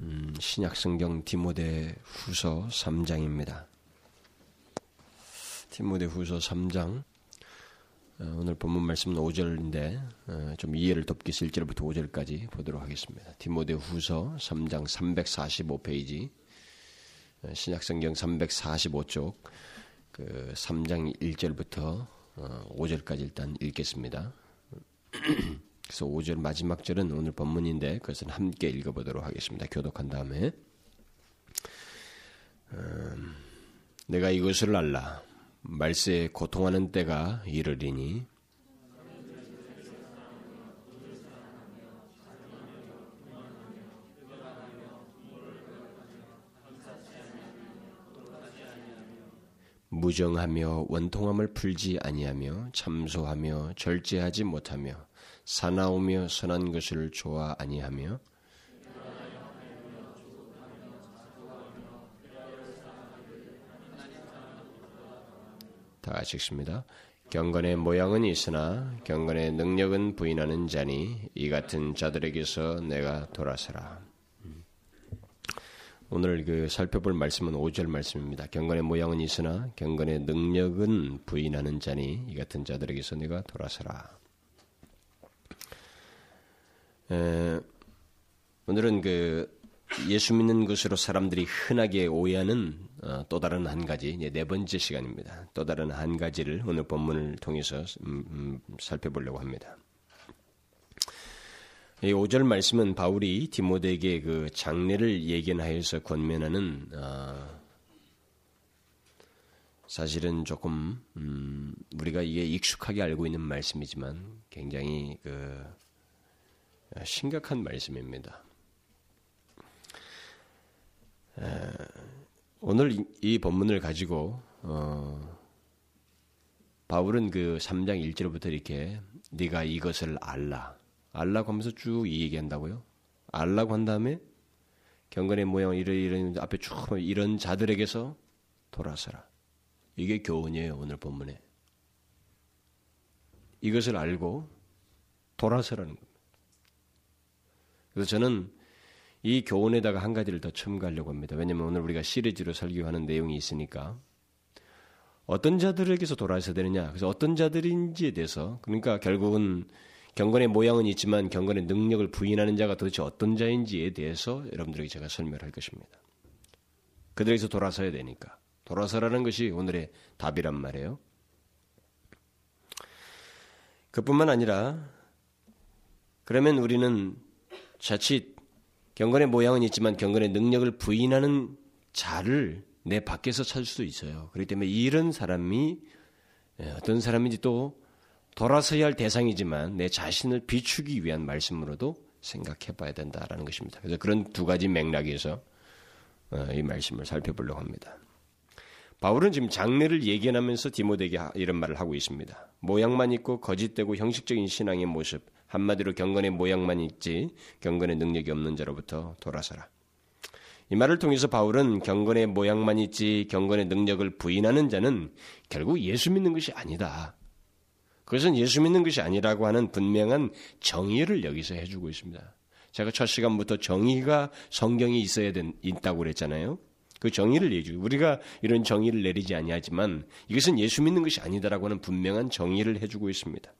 음, 신약성경 디모데 후서 3장입니다. 디모데 후서 3장 어, 오늘 본문 말씀은 5절인데 어, 좀 이해를 돕기 위해서 1절부터 5절까지 보도록 하겠습니다. 디모데 후서 3장 345페이지 어, 신약성경 345쪽 그 3장 1절부터 5절까지 일단 읽겠습니다. 그래서 5절 마지막 절은 오늘 본문인데 그것은 함께 읽어보도록 하겠습니다. 교독한 다음에. 음, 내가 이것을 알라. 말세에 고통하는 때가 이르리니. 무정하며 원통함을 풀지 아니하며 참소하며 절제하지 못하며 사나우며 선한 것을 좋아 아니하며 다 같이 읽습니다. 경건의 모양은 있으나 경건의 능력은 부인하는 자니 이 같은 자들에게서 내가 돌아서라. 오늘 그 살펴볼 말씀은 5절 말씀입니다. 경건의 모양은 있으나 경건의 능력은 부인하는 자니 이 같은 자들에게서 내가 돌아서라. 에, 오늘은 그 예수 믿는 것으로 사람들이 흔하게 오해하는 어, 또 다른 한 가지 네 번째 시간입니다. 또 다른 한 가지를 오늘 본문을 통해서 음, 음, 살펴보려고 합니다. 이 5절 말씀은 바울이 디모데에게 그 장례를 예견하여서 권면하는 어, 사실은 조금 음, 우리가 이게 익숙하게 알고 있는 말씀이지만 굉장히 그 심각한 말씀입니다. 에, 오늘 이, 이, 본문을 가지고 어, 바울은 그 3장 1절부터 이렇게 네가 이것을 알라 알라고 하면서 쭉 이 얘기한다고요. 알라고 한 다음에 경건의 모양 이런 이런 앞에 쭉 이런 자들에게서 돌아서라. 이게 교훈이에요 오늘 본문에. 이것을 알고 돌아서라는 겁니다. 그래서 저는 이 교훈에다가 한 가지를 더 첨가하려고 합니다. 왜냐하면 오늘 우리가 시리즈로 설교하는 내용이 있으니까 어떤 자들에게서 돌아서야 되느냐. 그래서 어떤 자들인지에 대해서 그러니까 결국은 경건의 모양은 있지만 경건의 능력을 부인하는 자가 도대체 어떤 자인지에 대해서 여러분들에게 제가 설명을 할 것입니다. 그들에게서 돌아서야 되니까. 돌아서라는 것이 오늘의 답이란 말이에요. 그뿐만 아니라 그러면 우리는 자칫 경건의 모양은 있지만 경건의 능력을 부인하는 자를 내 밖에서 찾을 수도 있어요. 그렇기 때문에 이런 사람이 어떤 사람인지 또 돌아서야 할 대상이지만 내 자신을 비추기 위한 말씀으로도 생각해 봐야 된다라는 것입니다. 그래서 그런 두 가지 맥락에서 어, 이 말씀을 살펴보려고 합니다. 바울은 지금 장례를 예견하면서 디모데에게 이런 말을 하고 있습니다. 모양만 있고 거짓되고 형식적인 신앙의 모습, 한마디로 경건의 모양만 있지 경건의 능력이 없는 자로부터 돌아서라. 이 말을 통해서 바울은 경건의 모양만 있지 경건의 능력을 부인하는 자는 결국 예수 믿는 것이 아니다. 그것은 예수 믿는 것이 아니라고 하는 분명한 정의를 여기서 해주고 있습니다. 제가 첫 시간부터 정의가 성경에 있어야 된, 있다고 그랬잖아요. 그 정의를 내주 우리가 이런 정의를 내리지 아니하지만 이것은 예수 믿는 것이 아니다라고 하는 분명한 정의를 해주고 있습니다.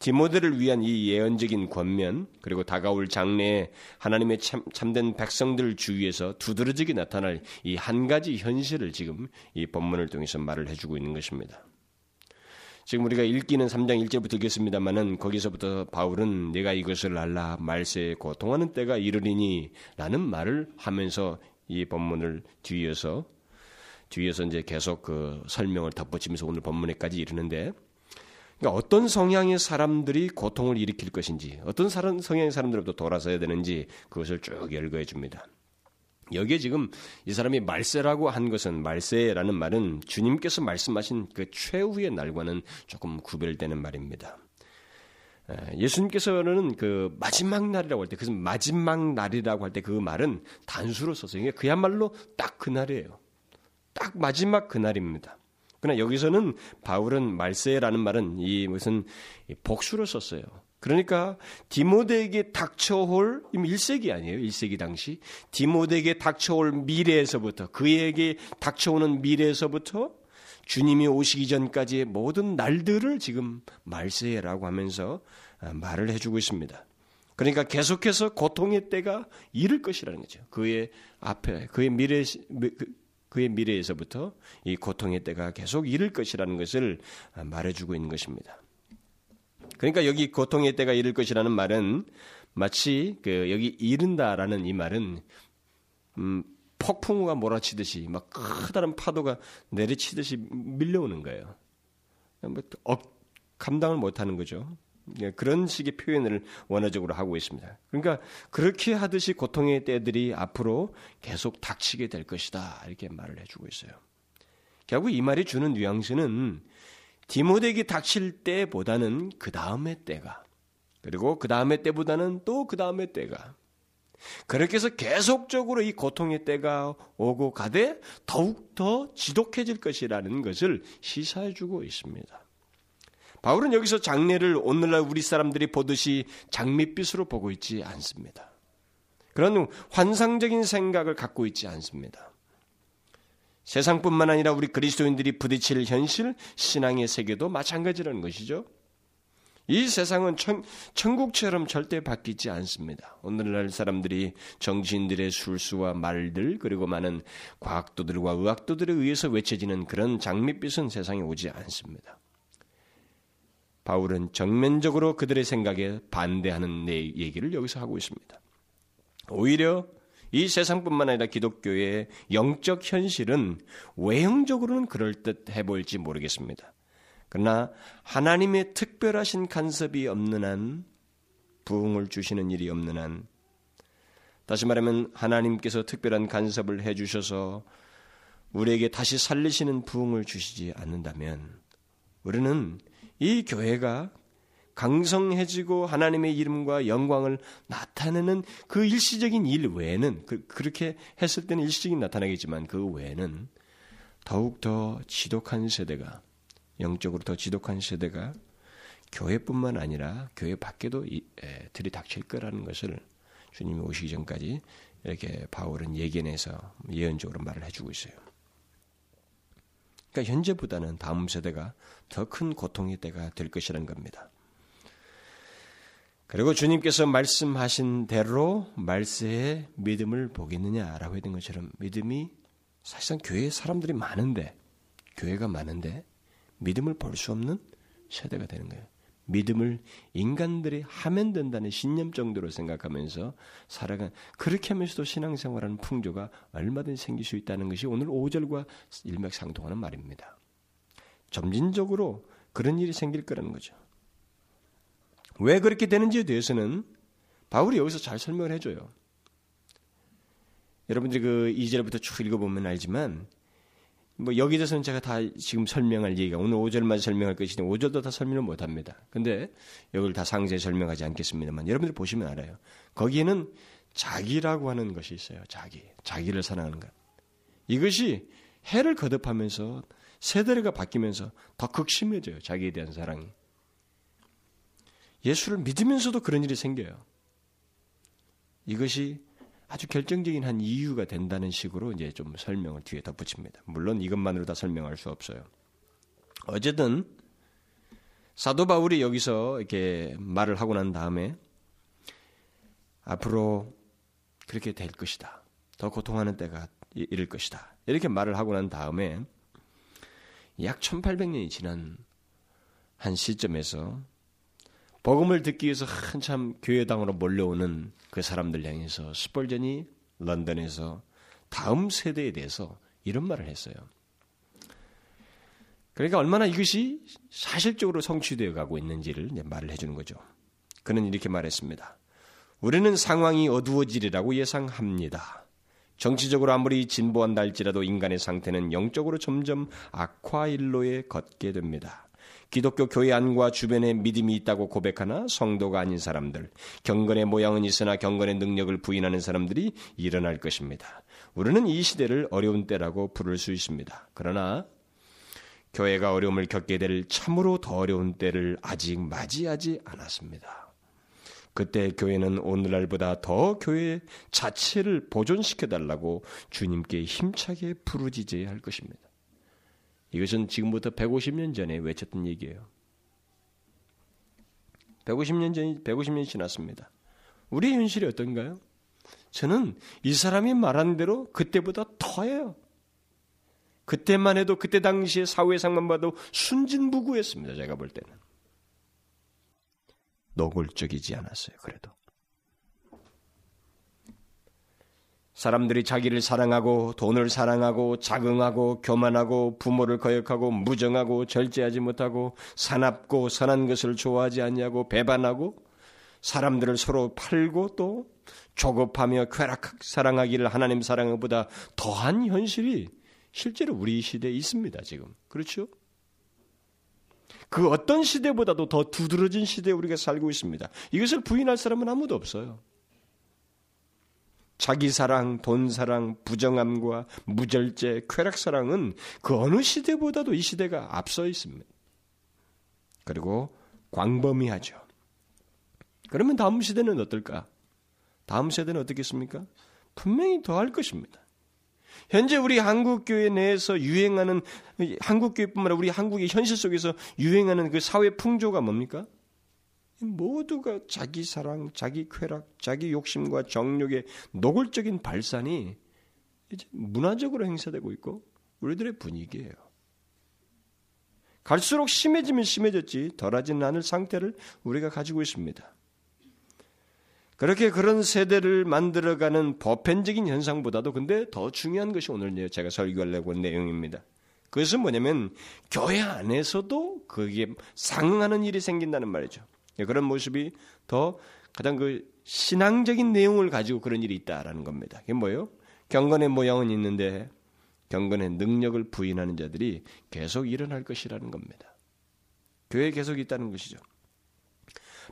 디모데를 위한 이 예언적인 권면 그리고 다가올 장래에 하나님의 참, 참된 백성들 주위에서 두드러지게 나타날 이 한 가지 현실을 지금 이 본문을 통해서 말을 해주고 있는 것입니다. 지금 우리가 읽기는 3장 1절부터 읽겠습니다만은 거기서부터 바울은 내가 이것을 알라 말세에 고통하는 때가 이르리니 라는 말을 하면서 이 본문을 뒤에서 뒤에서 이제 계속 그 설명을 덧붙이면서 오늘 본문에까지 이르는데 그러니까 어떤 성향의 사람들이 고통을 일으킬 것인지 어떤 사람, 성향의 사람들부터 돌아서야 되는지 그것을 쭉 열거해 줍니다. 여기에 지금 이 사람이 말세라고 한 것은 말세라는 말은 주님께서 말씀하신 그 최후의 날과는 조금 구별되는 말입니다. 예수님께서는 그 마지막 날이라고 할 때, 그것은 마지막 날이라고 할 때 그 말은 단수로 썼어요. 그야말로 딱 그날이에요. 딱 마지막 그날입니다. 그러나 여기서는 바울은 말세라는 말은 이 무슨 복수로 썼어요. 그러니까 디모데에게 닥쳐올 1세기 아니에요. 1세기 당시 디모데에게 닥쳐올 미래에서부터 그에게 닥쳐오는 미래에서부터 주님이 오시기 전까지의 모든 날들을 지금 말세라고 하면서 아, 말을 해주고 있습니다. 그러니까 계속해서 고통의 때가 이를 것이라는 거죠. 그의 앞에 그의 미래 그, 그의 미래에서부터 이 고통의 때가 계속 이를 것이라는 것을 아, 말해주고 있는 것입니다. 그러니까 여기 고통의 때가 이를 것이라는 말은 마치 그 여기 이른다라는 이 말은 음, 폭풍우가 몰아치듯이 막 커다란 파도가 내리치듯이 밀려오는 거예요. 뭐, 억, 감당을 못하는 거죠. 예, 그런 식의 표현을 원어적으로 하고 있습니다. 그러니까 그렇게 하듯이 고통의 때들이 앞으로 계속 닥치게 될 것이다 이렇게 말을 해주고 있어요. 결국 이 말이 주는 뉘앙스는 디모데에게 닥칠 때보다는 그 다음의 때가 그리고 그 다음의 때보다는 또 그 다음의 때가 그렇게 해서 계속적으로 이 고통의 때가 오고 가되 더욱 더 지독해질 것이라는 것을 시사해주고 있습니다. 바울은 여기서 장례를 오늘날 우리 사람들이 보듯이 장밋빛으로 보고 있지 않습니다. 그런 환상적인 생각을 갖고 있지 않습니다. 세상뿐만 아니라 우리 그리스도인들이 부딪힐 현실, 신앙의 세계도 마찬가지라는 것이죠. 이 세상은 천, 천국처럼 절대 바뀌지 않습니다. 오늘날 사람들이 정치인들의 술수와 말들 그리고 많은 과학도들과 의학도들에 의해서 외쳐지는 그런 장밋빛은 세상에 오지 않습니다. 바울은 정면적으로 그들의 생각에 반대하는 내 얘기를 여기서 하고 있습니다. 오히려 이 세상뿐만 아니라 기독교의 영적 현실은 외형적으로는 그럴듯해 보일지 모르겠습니다. 그러나 하나님의 특별하신 간섭이 없는 한 부흥을 주시는 일이 없는 한. 다시 말하면 하나님께서 특별한 간섭을 해 주셔서 우리에게 다시 살리시는 부흥을 주시지 않는다면 우리는 이 교회가 강성해지고 하나님의 이름과 영광을 나타내는 그 일시적인 일 외에는 그, 렇게 했을 때는 일시적인 나타나겠지만 그 외에는 더욱 더 지독한 세대가 영적으로 더 지독한 세대가 교회뿐만 아니라 교회 밖에도 들이닥칠 거라는 것을 주님이 오시기 전까지 이렇게 바울은 예견해서 예언적으로 말을 해주고 있어요. 그러니까 현재보다는 다음 세대가 더 큰 고통의 때가 될 것이라는 겁니다. 그리고 주님께서 말씀하신 대로 말세에 믿음을 보겠느냐라고 했던 것처럼 믿음이 사실상 교회에 사람들이 많은데 교회가 많은데 믿음을 볼 수 없는 세대가 되는 거예요. 믿음을 인간들이 하면 된다는 신념 정도로 생각하면서 살아간 그렇게 하면서도 신앙생활하는 풍조가 얼마든지 생길 수 있다는 것이 오늘 5절과 일맥상통하는 말입니다. 점진적으로 그런 일이 생길 거라는 거죠. 왜 그렇게 되는지에 대해서는 바울이 여기서 잘 설명을 해줘요. 여러분들이 그 2절부터 쭉 읽어보면 알지만, 뭐 여기 대해서는 제가 다 지금 설명할 얘기가 오늘 5절만 설명할 것이니 5절도 다 설명을 못 합니다. 근데 여기를 다 상세히 설명하지 않겠습니다만 여러분들 보시면 알아요. 거기에는 자기라고 하는 것이 있어요. 자기. 자기를 사랑하는 것. 이것이 해를 거듭하면서 세대가 바뀌면서 더 극심해져요. 자기에 대한 사랑이. 예수를 믿으면서도 그런 일이 생겨요. 이것이 아주 결정적인 한 이유가 된다는 식으로 이제 좀 설명을 뒤에 덧붙입니다. 물론 이것만으로 다 설명할 수 없어요. 어쨌든 사도 바울이 여기서 이렇게 말을 하고 난 다음에 앞으로 그렇게 될 것이다. 더 고통하는 때가 이를 것이다. 이렇게 말을 하고 난 다음에 약 1800년이 지난 한 시점에서 복음을 듣기 위해서 한참 교회당으로 몰려오는 그 사람들 향해서 스펄전이 런던에서 다음 세대에 대해서 이런 말을 했어요. 그러니까 얼마나 이것이 사실적으로 성취되어 가고 있는지를 말을 해주는 거죠. 그는 이렇게 말했습니다. 우리는 상황이 어두워지리라고 예상합니다. 정치적으로 아무리 진보한다 할지라도 인간의 상태는 영적으로 점점 악화일로에 걷게 됩니다. 기독교 교회 안과 주변에 믿음이 있다고 고백하나 성도가 아닌 사람들, 경건의 모양은 있으나 경건의 능력을 부인하는 사람들이 일어날 것입니다. 우리는 이 시대를 어려운 때라고 부를 수 있습니다. 그러나 교회가 어려움을 겪게 될 참으로 더 어려운 때를 아직 맞이하지 않았습니다. 그때 교회는 오늘날보다 더 교회 자체를 보존시켜 달라고 주님께 힘차게 부르짖어야 할 것입니다. 이것은 지금부터 150년 전에 외쳤던 얘기예요. 150년 전 150년 지났습니다. 우리의 현실이 어떤가요? 저는 이 사람이 말한 대로 그때보다 더해요. 그때만 해도 그때 당시의 사회상만 봐도 순진무구했습니다. 제가 볼 때는. 노골적이지 않았어요. 그래도. 사람들이 자기를 사랑하고 돈을 사랑하고 자긍하고 교만하고 부모를 거역하고 무정하고 절제하지 못하고 사납고 선한 것을 좋아하지 않냐고 배반하고 사람들을 서로 팔고 또 조급하며 쾌락 사랑하기를 하나님 사랑보다 더한 현실이 실제로 우리 시대에 있습니다. 지금 그렇죠? 그 어떤 시대보다도 더 두드러진 시대에 우리가 살고 있습니다. 이것을 부인할 사람은 아무도 없어요. 자기 사랑, 돈 사랑, 부정함과 무절제, 쾌락 사랑은 그 어느 시대보다도 이 시대가 앞서 있습니다. 그리고 광범위하죠. 그러면 다음 시대는 어떨까? 다음 세대는 어떻겠습니까? 분명히 더할 것입니다. 현재 우리 한국 교회 내에서 유행하는 한국 교회뿐만 아니라 우리 한국의 현실 속에서 유행하는 그 사회 풍조가 뭡니까? 모두가 자기 사랑, 자기 쾌락, 자기 욕심과 정욕의 노골적인 발산이 이제 문화적으로 행사되고 있고 우리들의 분위기예요. 갈수록 심해지면 심해졌지 덜하지는 않을 상태를 우리가 가지고 있습니다. 그렇게 그런 세대를 만들어가는 보편적인 현상보다도 근데 더 중요한 것이 오늘 제가 설교하려고 한 내용입니다. 그것은 뭐냐면 교회 안에서도 그게 상응하는 일이 생긴다는 말이죠. 예, 그런 모습이 더 가장 그 신앙적인 내용을 가지고 그런 일이 있다라는 겁니다. 그게 뭐예요? 경건의 모양은 있는데 경건의 능력을 부인하는 자들이 계속 일어날 것이라는 겁니다. 교회에 계속 있다는 것이죠.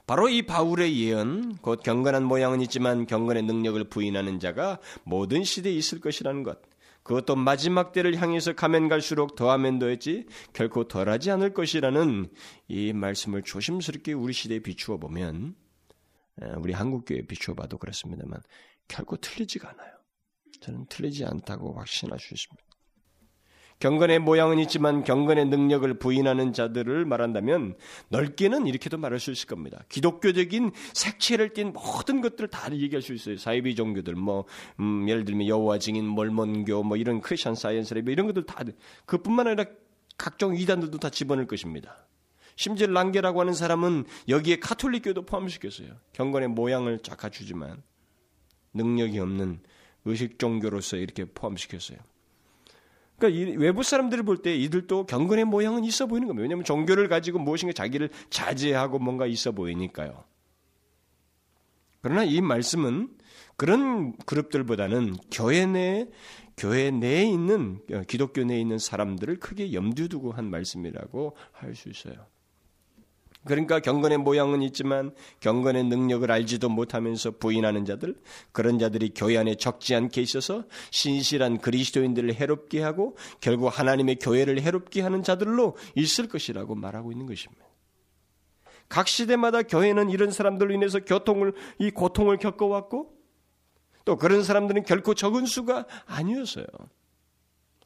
바로 이 바울의 예언, 곧 경건한 모양은 있지만 경건의 능력을 부인하는 자가 모든 시대에 있을 것이라는 것. 그것도 마지막 때를 향해서 가면 갈수록 더하면 더했지 결코 덜하지 않을 것이라는 이 말씀을 조심스럽게 우리 시대에 비추어 보면 우리 한국교회에 비추어 봐도 그렇습니다만 결코 틀리지가 않아요. 저는 틀리지 않다고 확신할 수 있습니다. 경건의 모양은 있지만 경건의 능력을 부인하는 자들을 말한다면 넓게는 이렇게도 말할 수 있을 겁니다. 기독교적인 색채를 띤 모든 것들을 다 얘기할 수 있어요. 사이비 종교들, 뭐 음, 예를 들면 여호와 증인, 몰몬교, 뭐 이런 크리스천 사이언스 뭐 이런 것들 다 그뿐만 아니라 각종 이단들도 다 집어넣을 것입니다. 심지어 랑게라고 하는 사람은 여기에 카톨릭교도 포함시켰어요. 경건의 모양을 쫙 갖추지만 능력이 없는 의식 종교로서 이렇게 포함시켰어요. 그러니까 외부 사람들을 볼 때 이들도 경건의 모양은 있어 보이는 겁니다. 왜냐하면 종교를 가지고 무엇인가 자기를 자제하고 뭔가 있어 보이니까요. 그러나 이 말씀은 그런 그룹들보다는 교회 내 교회 내에 있는 기독교 내에 있는 사람들을 크게 염두에 두고 한 말씀이라고 할 수 있어요. 그러니까 경건의 모양은 있지만 경건의 능력을 알지도 못하면서 부인하는 자들, 그런 자들이 교회 안에 적지 않게 있어서 신실한 그리스도인들을 해롭게 하고 결국 하나님의 교회를 해롭게 하는 자들로 있을 것이라고 말하고 있는 것입니다. 각 시대마다 교회는 이런 사람들로 인해서 교통을 이 고통을 겪어왔고 또 그런 사람들은 결코 적은 수가 아니었어요.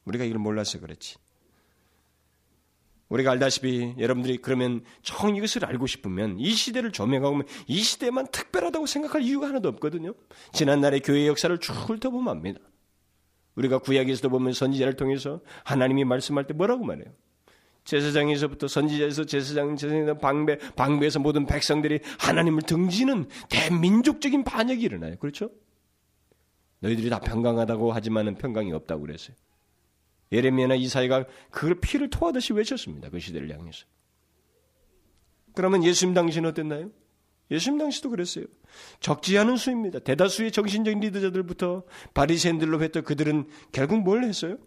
우리가 이걸 몰라서 그렇지. 우리가 알다시피 여러분들이 그러면 정 이것을 알고 싶으면 이 시대를 조명하고 이 시대만 특별하다고 생각할 이유가 하나도 없거든요. 지난날의 교회 역사를 쭉 훑어보면 압니다. 우리가 구약에서도 보면 선지자를 통해서 하나님이 말씀할 때 뭐라고 말해요? 제사장에서부터 선지자에서 제사장, 제사장 방배, 방배에서 모든 백성들이 하나님을 등지는 대민족적인 반역이 일어나요. 그렇죠? 너희들이 다 평강하다고 하지만은 평강이 없다고 그랬어요. 예레미야나 이사야가 그걸 피를 토하듯이 외쳤습니다. 그 시대를 향해서. 그러면 예수님 당시는 어땠나요? 예수님 당시도 그랬어요. 적지 않은 수입니다. 대다수의 정신적인 리더자들부터 바리새인들로 했던 그들은 결국 뭘 했어요?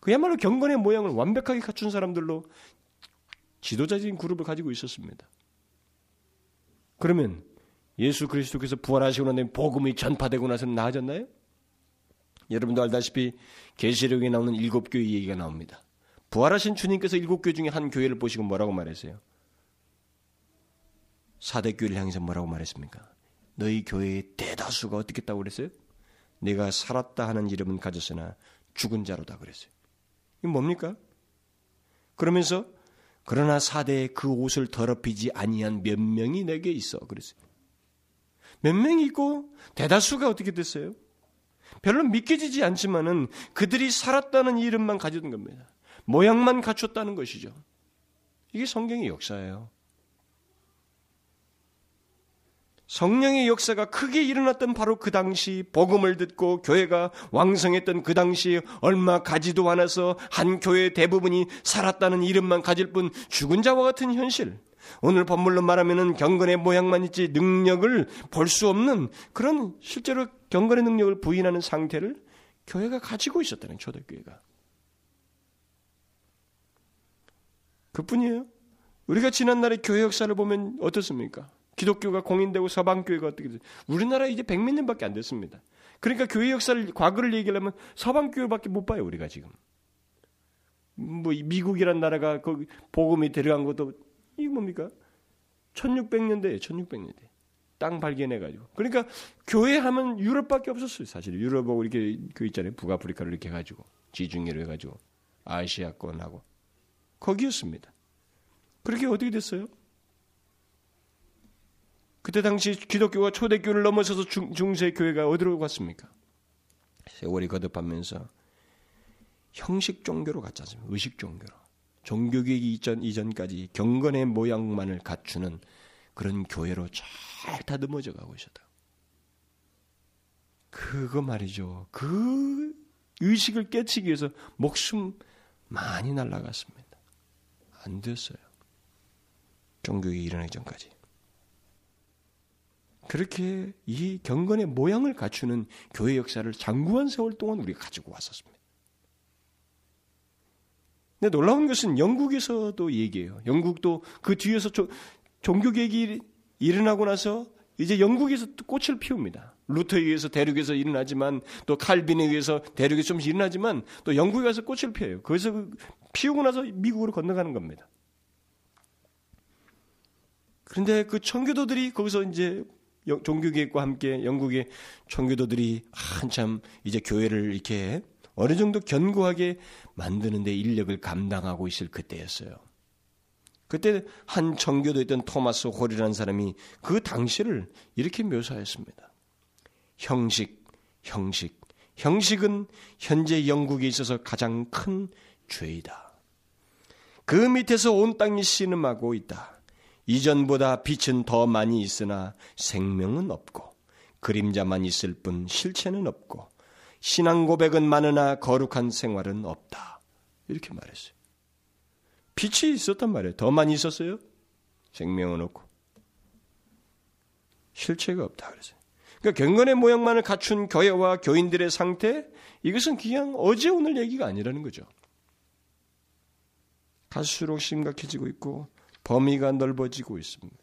그야말로 경건의 모양을 완벽하게 갖춘 사람들로 지도자적인 그룹을 가지고 있었습니다. 그러면 예수 그리스도께서 부활하시고 난 다음에 복음이 전파되고 나서는 나아졌나요? 여러분도 알다시피 계시록에 나오는 일곱 교회 얘기가 나옵니다. 부활하신 주님께서 일곱 교회 중에 한 교회를 보시고 뭐라고 말했어요? 사대 교회를 향해서 뭐라고 말했습니까? 너희 교회의 대다수가 어떻게 했다고 그랬어요? 내가 살았다 하는 이름은 가졌으나 죽은 자로다 그랬어요. 이게 뭡니까? 그러면서 그러나 사대에 그 옷을 더럽히지 아니한 몇 명이 내게 있어 그랬어요. 몇 명이 있고 대다수가 어떻게 됐어요? 별로 믿겨지지 않지만은 그들이 살았다는 이름만 가져둔 겁니다. 모양만 갖췄다는 것이죠. 이게 성경의 역사예요. 성령의 역사가 크게 일어났던 바로 그 당시 복음을 듣고 교회가 왕성했던 그 당시 얼마 가지도 않아서 한 교회 대부분이 살았다는 이름만 가질 뿐 죽은 자와 같은 현실. 오늘 법물로 말하면은 경건의 모양만 있지 능력을 볼 수 없는 그런 실제로 경건의 능력을 부인하는 상태를 교회가 가지고 있었다는 초대교회가. 그뿐이에요. 우리가 지난날의 교회 역사를 보면 어떻습니까? 기독교가 공인되고 서방교회가 어떻게 됐어요? 우리나라 이제 백몇 년밖에 안 됐습니다. 그러니까 교회 역사를 과거를 얘기하려면 서방교회밖에 못 봐요 우리가 지금. 뭐 미국이란 나라가 거기 복음이 들어간 것도 이게 뭡니까? 1600년대에 1600년대 땅 발견해가지고 그러니까 교회 하면 유럽밖에 없었어요 사실 유럽하고 이렇게 그 있잖아요 북아프리카를 이렇게 해가지고 지중해로 해가지고 아시아권하고 거기였습니다. 그렇게 어떻게 됐어요? 그때 당시 기독교가 초대교를 넘어서서 중, 중세 교회가 어디로 갔습니까? 세월이 거듭하면서 형식 종교로 갔지 않습니까? 의식 종교로. 종교개혁 이전 이전까지 경건의 모양만을 갖추는 그런 교회로 잘 다듬어져 가고 있었다. 그거 말이죠. 그 의식을 깨치기 위해서 목숨 많이 날라갔습니다. 안 됐어요. 종교개혁이 일어나기 전까지. 그렇게 이 경건의 모양을 갖추는 교회 역사를 장구한 세월 동안 우리가 가지고 왔었습니다. 근데 놀라운 것은 영국에서도 얘기해요. 영국도 그 뒤에서 종교개혁이 일어나고 나서 이제 영국에서 꽃을 피웁니다. 루터에 의해서 대륙에서 일어나지만 또 칼빈에 의해서 대륙에서 좀씩 일어나지만 또 영국에 가서 꽃을 피워요. 거기서 피우고 나서 미국으로 건너가는 겁니다. 그런데 그 청교도들이 거기서 이제 종교개혁과 함께 영국의 청교도들이 한참 이제 교회를 이렇게 어느 정도 견고하게 만드는 데 인력을 감당하고 있을 그때였어요. 그때 한 청교도였던 토마스 홀이라는 사람이 그 당시를 이렇게 묘사했습니다. 형식, 형식, 형식은 현재 영국에 있어서 가장 큰 죄이다. 그 밑에서 온 땅이 신음하고 있다. 이전보다 빛은 더 많이 있으나 생명은 없고 그림자만 있을 뿐 실체는 없고 신앙 고백은 많으나 거룩한 생활은 없다. 이렇게 말했어요. 빛이 있었단 말이에요. 더 많이 있었어요? 생명은 없고 실체가 없다 그랬어요. 그러니까 경건의 모양만을 갖춘 교회와 교인들의 상태 이것은 그냥 어제 오늘 얘기가 아니라는 거죠. 갈수록 심각해지고 있고 범위가 넓어지고 있습니다.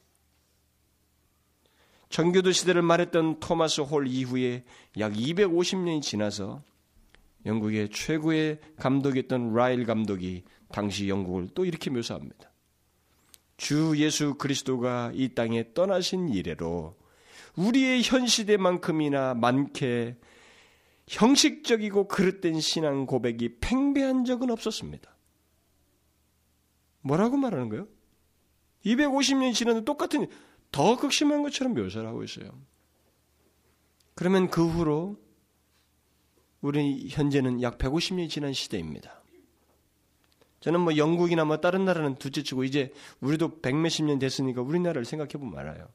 청교도 시대를 말했던 토마스 홀 이후에 약 250년이 지나서 영국의 최고의 감독이었던 라일 감독이 당시 영국을 또 이렇게 묘사합니다. 주 예수 그리스도가 이 땅에 떠나신 이래로 우리의 현 시대만큼이나 많게 형식적이고 그릇된 신앙 고백이 팽배한 적은 없었습니다. 뭐라고 말하는 거예요? 250년이 지났는데 똑같은 더 극심한 것처럼 묘사를 하고 있어요. 그러면 그 후로 우리 현재는 약 150년이 지난 시대입니다. 저는 뭐 영국이나 뭐 다른 나라는 둘째치고 이제 우리도 백몇십 년 됐으니까 우리나라를 생각해 보면 알아요.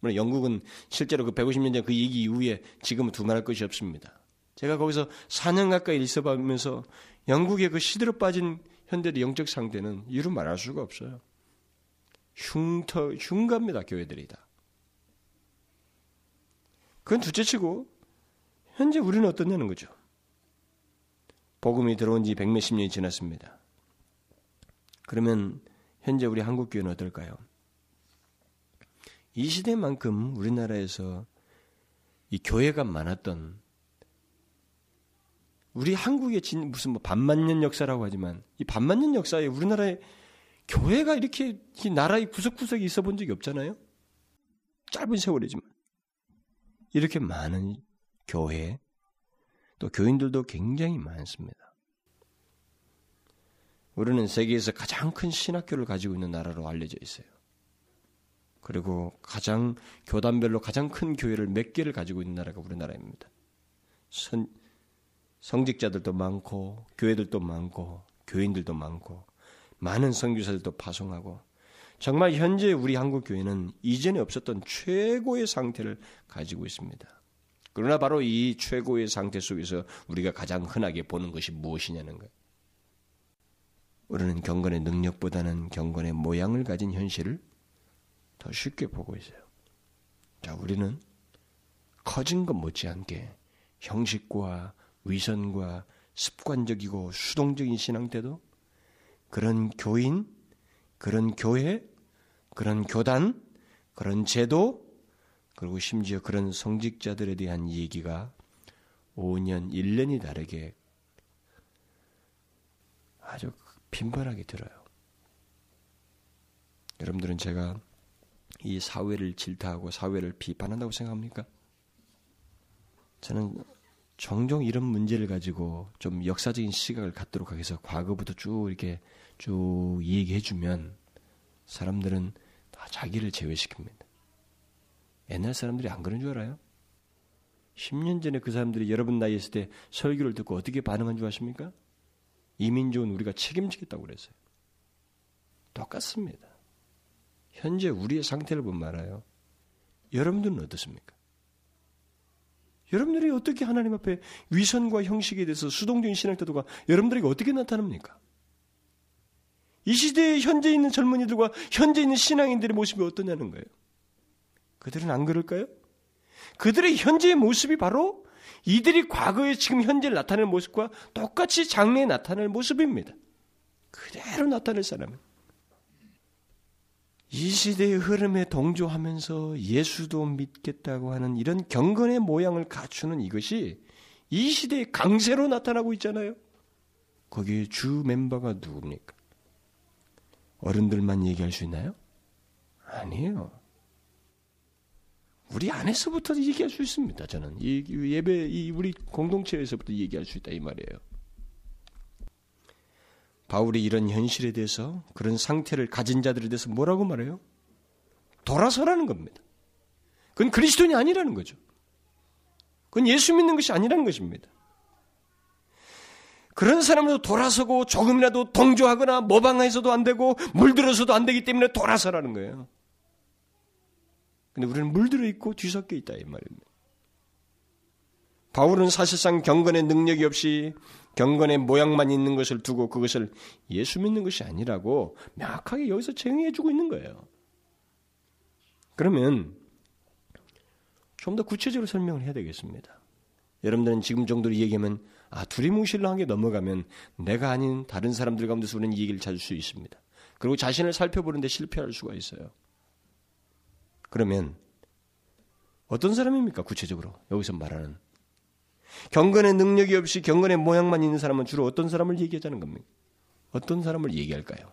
물론 영국은 실제로 그 150년 전 그 얘기 이후에 지금은 두말할 것이 없습니다. 제가 거기서 4년 가까이 있어보면서 영국의 그 시대로 빠진 현대의 영적 상태는 이루 말할 수가 없어요. 흉터, 흉갑니다, 교회들이 다. 그건 둘째치고, 현재 우리는 어떻냐는 거죠. 복음이 들어온 지 백몇십 년이 지났습니다. 그러면 현재 우리 한국 교회는 어떨까요? 이 시대만큼 우리나라에서 이 교회가 많았던 우리 한국의 진 무슨 뭐 반만년 역사라고 하지만 이 반만년 역사에 우리나라에 교회가 이렇게 이 나라의 구석구석에 있어 본 적이 없잖아요. 짧은 세월이지만 이렇게 많은 교회 또 교인들도 굉장히 많습니다. 우리는 세계에서 가장 큰 신학교를 가지고 있는 나라로 알려져 있어요. 그리고 가장 교단별로 가장 큰 교회를 몇 개를 가지고 있는 나라가 우리나라입니다. 선, 성직자들도 많고 교회들도 많고 교인들도 많고 많은 선교사들도 파송하고 정말 현재 우리 한국 교회는 이전에 없었던 최고의 상태를 가지고 있습니다. 그러나 바로 이 최고의 상태 속에서 우리가 가장 흔하게 보는 것이 무엇이냐는 거예요. 우리는 경건의 능력보다는 경건의 모양을 가진 현실을 더 쉽게 보고 있어요. 자, 우리는 커진 것 못지않게 형식과 위선과 습관적이고 수동적인 신앙 때도 그런 교인, 그런 교회, 그런 교단, 그런 제도, 그리고 심지어 그런 성직자들에 대한 얘기가 5년, 1년이 다르게 아주 빈번하게 들어요. 여러분들은 제가 이 사회를 질타하고 사회를 비판한다고 생각합니까? 저는 종종 이런 문제를 가지고 좀 역사적인 시각을 갖도록 하기 위해서 과거부터 쭉 이렇게 쭉 얘기해 주면 사람들은 다 자기를 제외시킵니다. 옛날 사람들이 안 그런 줄 알아요? 10년 전에 그 사람들이 여러분 나이 있을 때 설교를 듣고 어떻게 반응한 줄 아십니까? 이 민족은 우리가 책임지겠다고 그랬어요. 똑같습니다. 현재 우리의 상태를 보면 알아요. 여러분들은 어떻습니까? 여러분들이 어떻게 하나님 앞에 위선과 형식에 대해서 수동적인 신앙 태도가 여러분들에게 어떻게 나타납니까? 이 시대에 현재 있는 젊은이들과 현재 있는 신앙인들의 모습이 어떠냐는 거예요. 그들은 안 그럴까요? 그들의 현재의 모습이 바로 이들이 과거에 지금 현재 나타낼 모습과 똑같이 장래에 나타낼 모습입니다. 그대로 나타낼 사람은. 이 시대의 흐름에 동조하면서 예수도 믿겠다고 하는 이런 경건의 모양을 갖추는 이것이 이 시대의 강세로 나타나고 있잖아요. 거기에 주 멤버가 누굽니까? 어른들만 얘기할 수 있나요? 아니에요. 우리 안에서부터 얘기할 수 있습니다. 저는 이 예배 이 우리 공동체에서부터 얘기할 수 있다 이 말이에요. 바울이 이런 현실에 대해서 그런 상태를 가진 자들에 대해서 뭐라고 말해요? 돌아서라는 겁니다. 그건 그리스도인이 아니라는 거죠. 그건 예수 믿는 것이 아니라는 것입니다. 그런 사람도 돌아서고 조금이라도 동조하거나 모방해서도 안 되고 물들어서도 안 되기 때문에 돌아서라는 거예요. 근데 우리는 물들어 있고 뒤섞여 있다 이 말입니다. 바울은 사실상 경건의 능력이 없이 경건의 모양만 있는 것을 두고 그것을 예수 믿는 것이 아니라고 명확하게 여기서 정의해 주고 있는 거예요. 그러면 좀 더 구체적으로 설명을 해야 되겠습니다. 여러분들은 지금 정도로 얘기하면 아 두리뭉실하게 넘어가면 내가 아닌 다른 사람들 가운데서 우리는 얘기를 찾을 수 있습니다. 그리고 자신을 살펴보는데 실패할 수가 있어요. 그러면 어떤 사람입니까? 구체적으로 여기서 말하는 경건의 능력이 없이 경건의 모양만 있는 사람은 주로 어떤 사람을 얘기하자는 겁니까? 어떤 사람을 얘기할까요?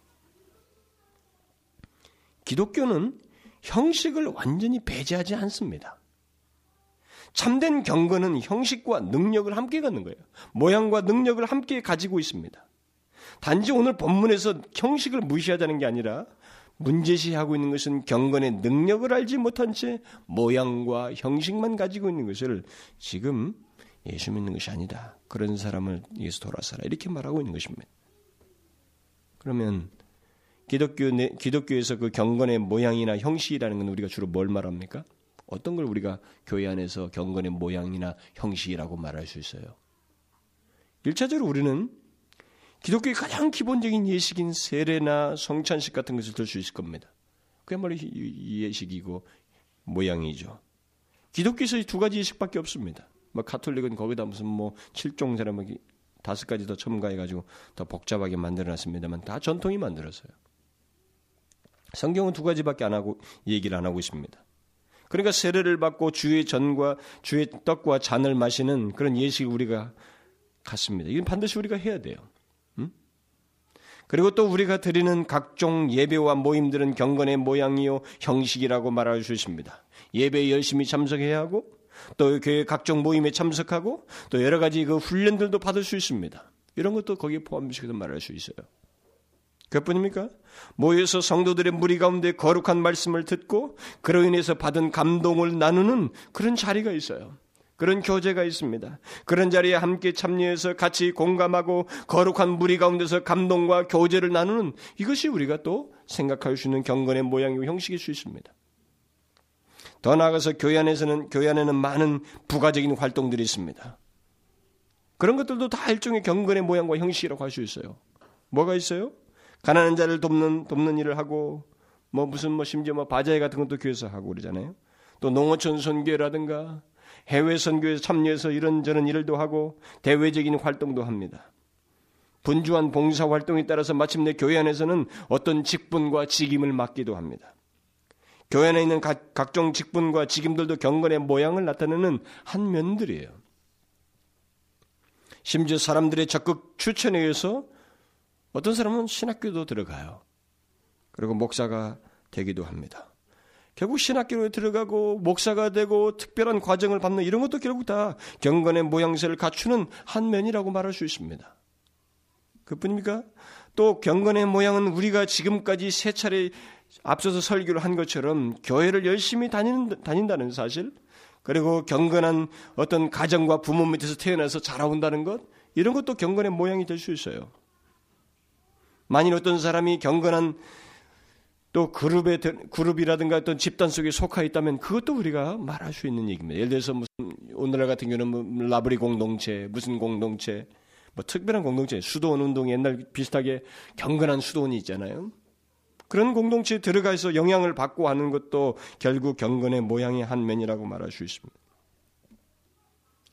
기독교는 형식을 완전히 배제하지 않습니다. 참된 경건은 형식과 능력을 함께 갖는 거예요. 모양과 능력을 함께 가지고 있습니다. 단지 오늘 본문에서 형식을 무시하자는 게 아니라 문제시하고 있는 것은 경건의 능력을 알지 못한 채 모양과 형식만 가지고 있는 것을 지금 예수 믿는 것이 아니다. 그런 사람을 예수 돌아서라. 이렇게 말하고 있는 것입니다. 그러면 기독교 기독교에서 그 경건의 모양이나 형식이라는 건 우리가 주로 뭘 말합니까? 어떤 걸 우리가 교회 안에서 경건의 모양이나 형식이라고 말할 수 있어요? 1차적으로 우리는 기독교의 가장 기본적인 예식인 세례나 성찬식 같은 것을 들 수 있을 겁니다. 그야말로 예식이고 모양이죠. 기독교에서 두 가지 예식밖에 없습니다. 뭐 카톨릭은 거기다 무슨 뭐 칠종세라 뭐 다섯 가지 더 첨가해가지고 더 복잡하게 만들어놨습니다만 다 전통이 만들었어요. 성경은 두 가지밖에 안 하고 얘기를 안 하고 있습니다. 그러니까 세례를 받고 주의 전과 주의 떡과 잔을 마시는 그런 예식을 우리가 갖습니다. 이건 반드시 우리가 해야 돼요. 음? 그리고 또 우리가 드리는 각종 예배와 모임들은 경건의 모양이요 형식이라고 말할 수 있습니다. 예배에 열심히 참석해야 하고 또 교회 각종 모임에 참석하고 또 여러 가지 그 훈련들도 받을 수 있습니다. 이런 것도 거기에 포함시켜서 말할 수 있어요. 그뿐입니까? 모여서 성도들의 무리 가운데 거룩한 말씀을 듣고 그로 인해서 받은 감동을 나누는 그런 자리가 있어요. 그런 교제가 있습니다. 그런 자리에 함께 참여해서 같이 공감하고 거룩한 무리 가운데서 감동과 교제를 나누는 이것이 우리가 또 생각할 수 있는 경건의 모양이고 형식일 수 있습니다. 더 나아가서 교회 안에서는 교회 안에는 많은 부가적인 활동들이 있습니다. 그런 것들도 다 일종의 경건의 모양과 형식이라고 할 수 있어요. 뭐가 있어요? 가난한 자를 돕는 돕는 일을 하고 뭐 무슨 뭐 심지어 뭐 바자회 같은 것도 교회에서 하고 그러잖아요. 또 농어촌 선교라든가 해외 선교에 참여해서 이런저런 일도 하고 대외적인 활동도 합니다. 분주한 봉사 활동에 따라서 마침내 교회 안에서는 어떤 직분과 직임을 맡기도 합니다. 교회 안에 있는 각, 각종 직분과 직임들도 경건의 모양을 나타내는 한 면들이에요. 심지어 사람들의 적극 추천에 의해서 어떤 사람은 신학교도 들어가요. 그리고 목사가 되기도 합니다. 결국 신학교에 들어가고 목사가 되고 특별한 과정을 받는 이런 것도 결국 다 경건의 모양새를 갖추는 한 면이라고 말할 수 있습니다. 그뿐입니까? 또 경건의 모양은 우리가 지금까지 세 차례 앞서서 설교를 한 것처럼 교회를 열심히 다니는, 다닌다는 사실, 그리고 경건한 어떤 가정과 부모 밑에서 태어나서 자라온다는 것, 이런 것도 경건의 모양이 될 수 있어요. 만일 어떤 사람이 경건한 또 그룹의 그룹이라든가 어떤 집단 속에 속하 있다면 그것도 우리가 말할 수 있는 얘기입니다. 예를 들어서 무슨 오늘날 같은 경우는 뭐 라브리 공동체, 무슨 공동체, 뭐 특별한 공동체, 수도원 운동 옛날 비슷하게 경건한 수도원이 있잖아요. 그런 공동체에 들어가서 영향을 받고 하는 것도 결국 경건의 모양의 한 면이라고 말할 수 있습니다.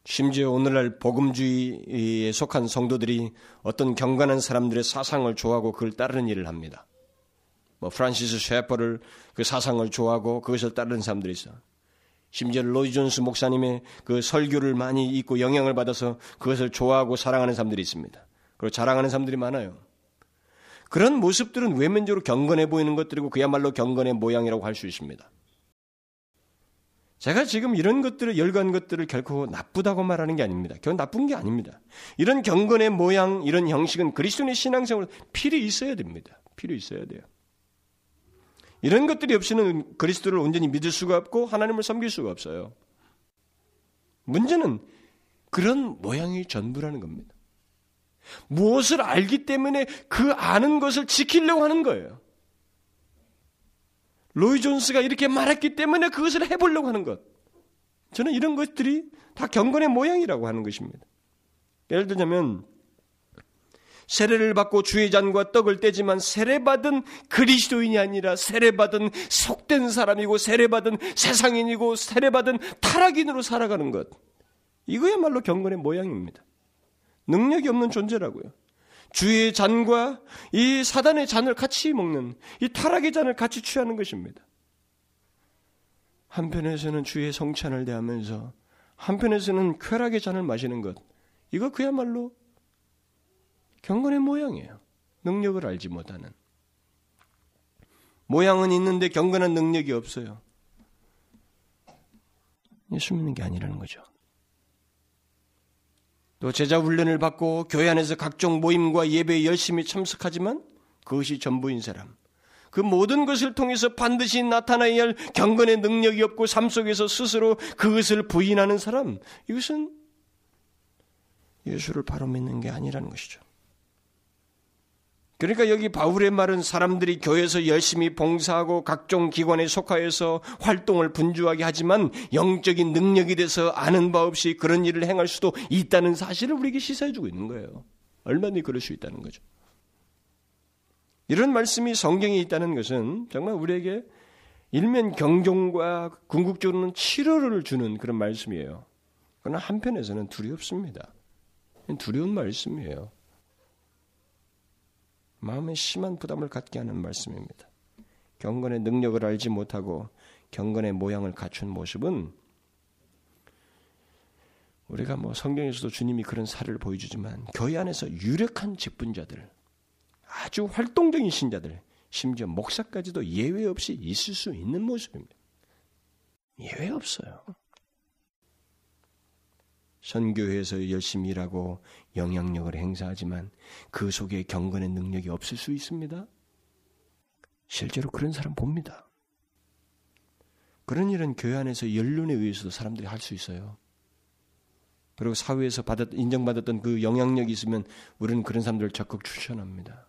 심지어 오늘날 복음주의에 속한 성도들이 어떤 경건한 사람들의 사상을 좋아하고 그걸 따르는 일을 합니다. 뭐 프란시스 셰퍼를 그 사상을 좋아하고 그것을 따르는 사람들이 있어. 심지어 로이 존스 목사님의 그 설교를 많이 읽고 영향을 받아서 그것을 좋아하고 사랑하는 사람들이 있습니다. 그리고 자랑하는 사람들이 많아요. 그런 모습들은 외면적으로 경건해 보이는 것들이고 그야말로 경건의 모양이라고 할 수 있습니다. 제가 지금 이런 것들을 열거한 것들을 결코 나쁘다고 말하는 게 아닙니다. 그건 나쁜 게 아닙니다. 이런 경건의 모양, 이런 형식은 그리스도인의 신앙생활 필히 있어야 됩니다. 필요 있어야 돼요. 이런 것들이 없이는 그리스도를 온전히 믿을 수가 없고 하나님을 섬길 수가 없어요. 문제는 그런 모양이 전부라는 겁니다. 무엇을 알기 때문에 그 아는 것을 지키려고 하는 거예요. 로이 존스가 이렇게 말했기 때문에 그것을 해보려고 하는 것. 저는 이런 것들이 다 경건의 모양이라고 하는 것입니다. 예를 들자면 세례를 받고 주의 잔과 떡을 떼지만 세례받은 그리스도인이 아니라 세례받은 속된 사람이고 세례받은 세상인이고 세례받은 타락인으로 살아가는 것. 이거야말로 경건의 모양입니다. 능력이 없는 존재라고요. 주의 잔과 이 사단의 잔을 같이 먹는 이 타락의 잔을 같이 취하는 것입니다. 한편에서는 주의 성찬을 대하면서 한편에서는 쾌락의 잔을 마시는 것. 이거 그야말로 경건의 모양이에요. 능력을 알지 못하는. 모양은 있는데 경건한 능력이 없어요. 예수 믿는 게 아니라는 거죠. 또 제자 훈련을 받고 교회 안에서 각종 모임과 예배에 열심히 참석하지만 그것이 전부인 사람. 그 모든 것을 통해서 반드시 나타나야 할 경건의 능력이 없고 삶 속에서 스스로 그것을 부인하는 사람. 이것은 예수를 바로 믿는 게 아니라는 것이죠. 그러니까 여기 바울의 말은 사람들이 교회에서 열심히 봉사하고 각종 기관에 속하여서 활동을 분주하게 하지만 영적인 능력이 돼서 아는 바 없이 그런 일을 행할 수도 있다는 사실을 우리에게 시사해주고 있는 거예요. 얼마나 그럴 수 있다는 거죠. 이런 말씀이 성경에 있다는 것은 정말 우리에게 일면 경종과 궁극적으로는 치료를 주는 그런 말씀이에요. 그러나 한편에서는 두렵습니다. 두려운 말씀이에요. 마음에 심한 부담을 갖게 하는 말씀입니다. 경건의 능력을 알지 못하고 경건의 모양을 갖춘 모습은 우리가 뭐 성경에서도 주님이 그런 사례를 보여주지만 교회 안에서 유력한 직분자들, 아주 활동적인 신자들, 심지어 목사까지도 예외 없이 있을 수 있는 모습입니다. 예외 없어요. 선교회에서 열심히 일하고 영향력을 행사하지만 그 속에 경건의 능력이 없을 수 있습니다. 실제로 그런 사람 봅니다. 그런 일은 교회 안에서 연륜에 의해서도 사람들이 할 수 있어요. 그리고 사회에서 받았, 인정받았던 그 영향력이 있으면 우리는 그런 사람들을 적극 추천합니다.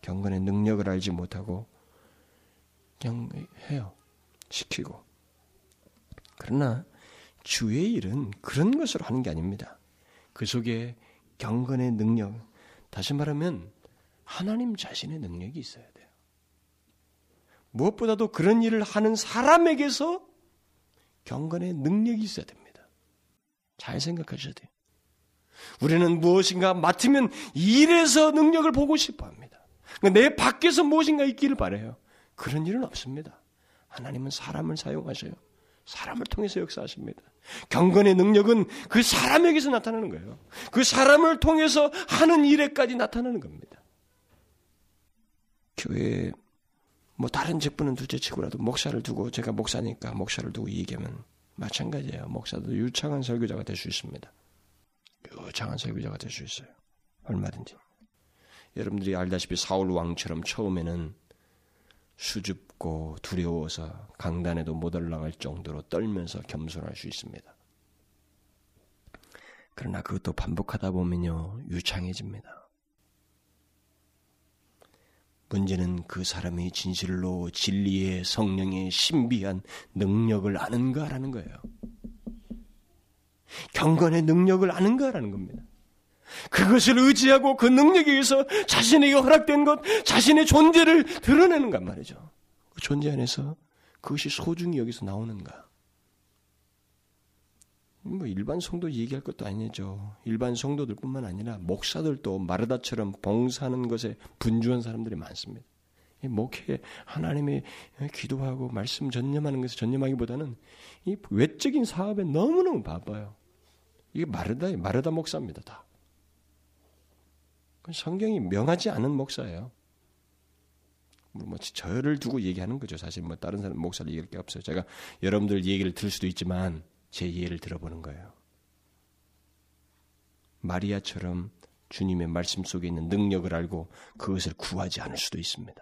경건의 능력을 알지 못하고 그냥 해요. 시키고. 그러나 주의 일은 그런 것으로 하는 게 아닙니다. 그 속에 경건의 능력, 다시 말하면 하나님 자신의 능력이 있어야 돼요. 무엇보다도 그런 일을 하는 사람에게서 경건의 능력이 있어야 됩니다. 잘 생각하셔야 돼요. 우리는 무엇인가 맡으면 일에서 능력을 보고 싶어 합니다. 그러니까 내 밖에서 무엇인가 있기를 바래요. 그런 일은 없습니다. 하나님은 사람을 사용하셔요. 사람을 통해서 역사하십니다. 경건의 능력은 그 사람에게서 나타나는 거예요. 그 사람을 통해서 하는 일에까지 나타나는 겁니다. 교회 뭐 다른 직분은 둘째치고라도 목사를 두고 제가 목사니까 목사를 두고 얘기하면 마찬가지예요. 목사도 유창한 설교자가 될 수 있습니다. 유창한 설교자가 될 수 있어요. 얼마든지. 여러분들이 알다시피 사울 왕처럼 처음에는 수줍 고 두려워서 강단에도 못 올라갈 정도로 떨면서 겸손할 수 있습니다. 그러나 그것도 반복하다 보면요, 유창해집니다. 문제는 그 사람이 진실로 진리의 성령의 신비한 능력을 아는가라는 거예요. 경건의 능력을 아는가라는 겁니다. 그것을 의지하고 그 능력에 의해서 자신에게 허락된 것, 자신의 존재를 드러내는가 말이죠. 그 존재 안에서 그것이 소중히 여기서 나오는가. 뭐 일반 성도 얘기할 것도 아니죠. 일반 성도들뿐만 아니라 목사들도 마르다처럼 봉사하는 것에 분주한 사람들이 많습니다. 목회 하나님의 기도하고 말씀 전념하는 것에 전념하기보다는 이 외적인 사업에 너무너무 바빠요. 이게 마르다 마르다 목사입니다. 다. 성경이 명하지 않은 목사예요. 뭐 저를 두고 얘기하는 거죠. 사실 뭐 다른 사람 목사를 얘기할 게 없어요. 제가 여러분들 얘기를 들을 수도 있지만 제 예를 들어보는 거예요. 마리아처럼 주님의 말씀 속에 있는 능력을 알고 그것을 구하지 않을 수도 있습니다.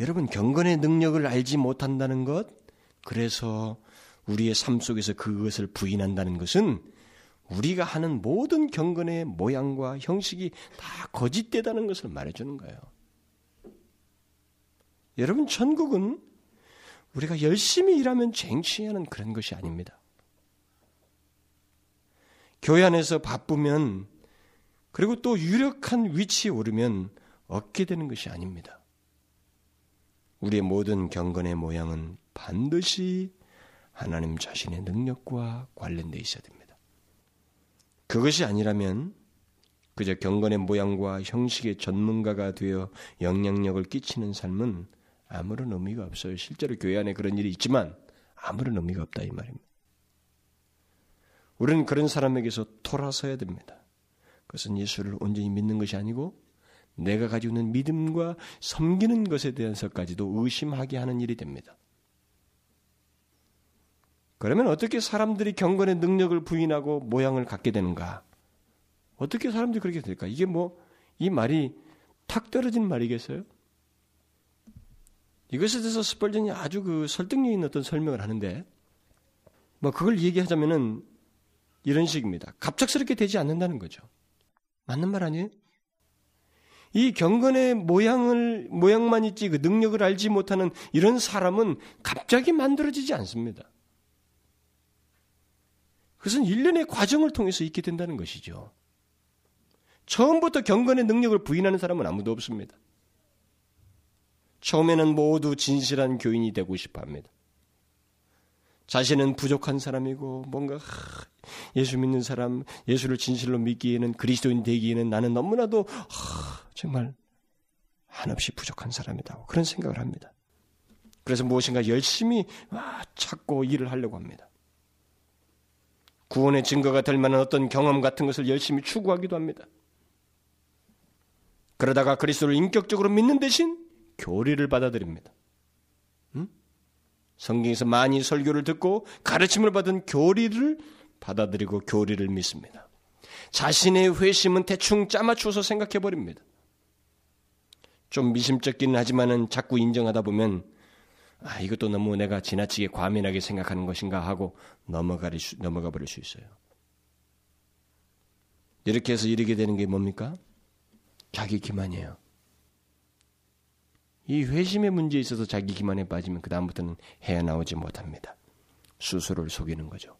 여러분 경건의 능력을 알지 못한다는 것, 그래서 우리의 삶 속에서 그것을 부인한다는 것은 우리가 하는 모든 경건의 모양과 형식이 다 거짓되다는 것을 말해주는 거예요. 여러분, 천국은 우리가 열심히 일하면 쟁취하는 그런 것이 아닙니다. 교회 안에서 바쁘면 그리고 또 유력한 위치에 오르면 얻게 되는 것이 아닙니다. 우리의 모든 경건의 모양은 반드시 하나님 자신의 능력과 관련되어 있어야 됩니다. 그것이 아니라면 그저 경건의 모양과 형식의 전문가가 되어 영향력을 끼치는 삶은 아무런 의미가 없어요. 실제로 교회 안에 그런 일이 있지만 아무런 의미가 없다 이 말입니다. 우리는 그런 사람에게서 돌아서야 됩니다. 그것은 예수를 온전히 믿는 것이 아니고 내가 가지고 있는 믿음과 섬기는 것에 대해서까지도 의심하게 하는 일이 됩니다. 그러면 어떻게 사람들이 경건의 능력을 부인하고 모양을 갖게 되는가? 어떻게 사람들이 그렇게 될까? 이게 뭐, 이 말이 탁 떨어진 말이겠어요? 이것에 대해서 스펄전이 아주 그 설득력 있는 어떤 설명을 하는데, 뭐 그걸 얘기하자면은 이런 식입니다. 갑작스럽게 되지 않는다는 거죠. 맞는 말 아니에요? 이 경건의 모양을, 모양만 있지 그 능력을 알지 못하는 이런 사람은 갑자기 만들어지지 않습니다. 그것은 일련의 과정을 통해서 있게 된다는 것이죠. 처음부터 경건의 능력을 부인하는 사람은 아무도 없습니다. 처음에는 모두 진실한 교인이 되고 싶어 합니다. 자신은 부족한 사람이고 뭔가 예수 믿는 사람, 예수를 진실로 믿기에는 그리스도인 되기에는 나는 너무나도 정말 한없이 부족한 사람이다. 그런 생각을 합니다. 그래서 무엇인가 열심히 찾고 일을 하려고 합니다. 구원의 증거가 될 만한 어떤 경험 같은 것을 열심히 추구하기도 합니다. 그러다가 그리스도를 인격적으로 믿는 대신 교리를 받아들입니다. 음? 성경에서 많이 설교를 듣고 가르침을 받은 교리를 받아들이고 교리를 믿습니다. 자신의 회심은 대충 짜맞춰서 생각해 버립니다. 좀 미심쩍기는 하지만은 자꾸 인정하다 보면 아, 이것도 너무 내가 지나치게 과민하게 생각하는 것인가 하고 넘어가, 넘어가 버릴 수 있어요. 이렇게 해서 이르게 되는 게 뭡니까? 자기 기만이에요. 이 회심의 문제에 있어서 자기 기만에 빠지면 그다음부터는 헤어나오지 못합니다. 스스로를 속이는 거죠.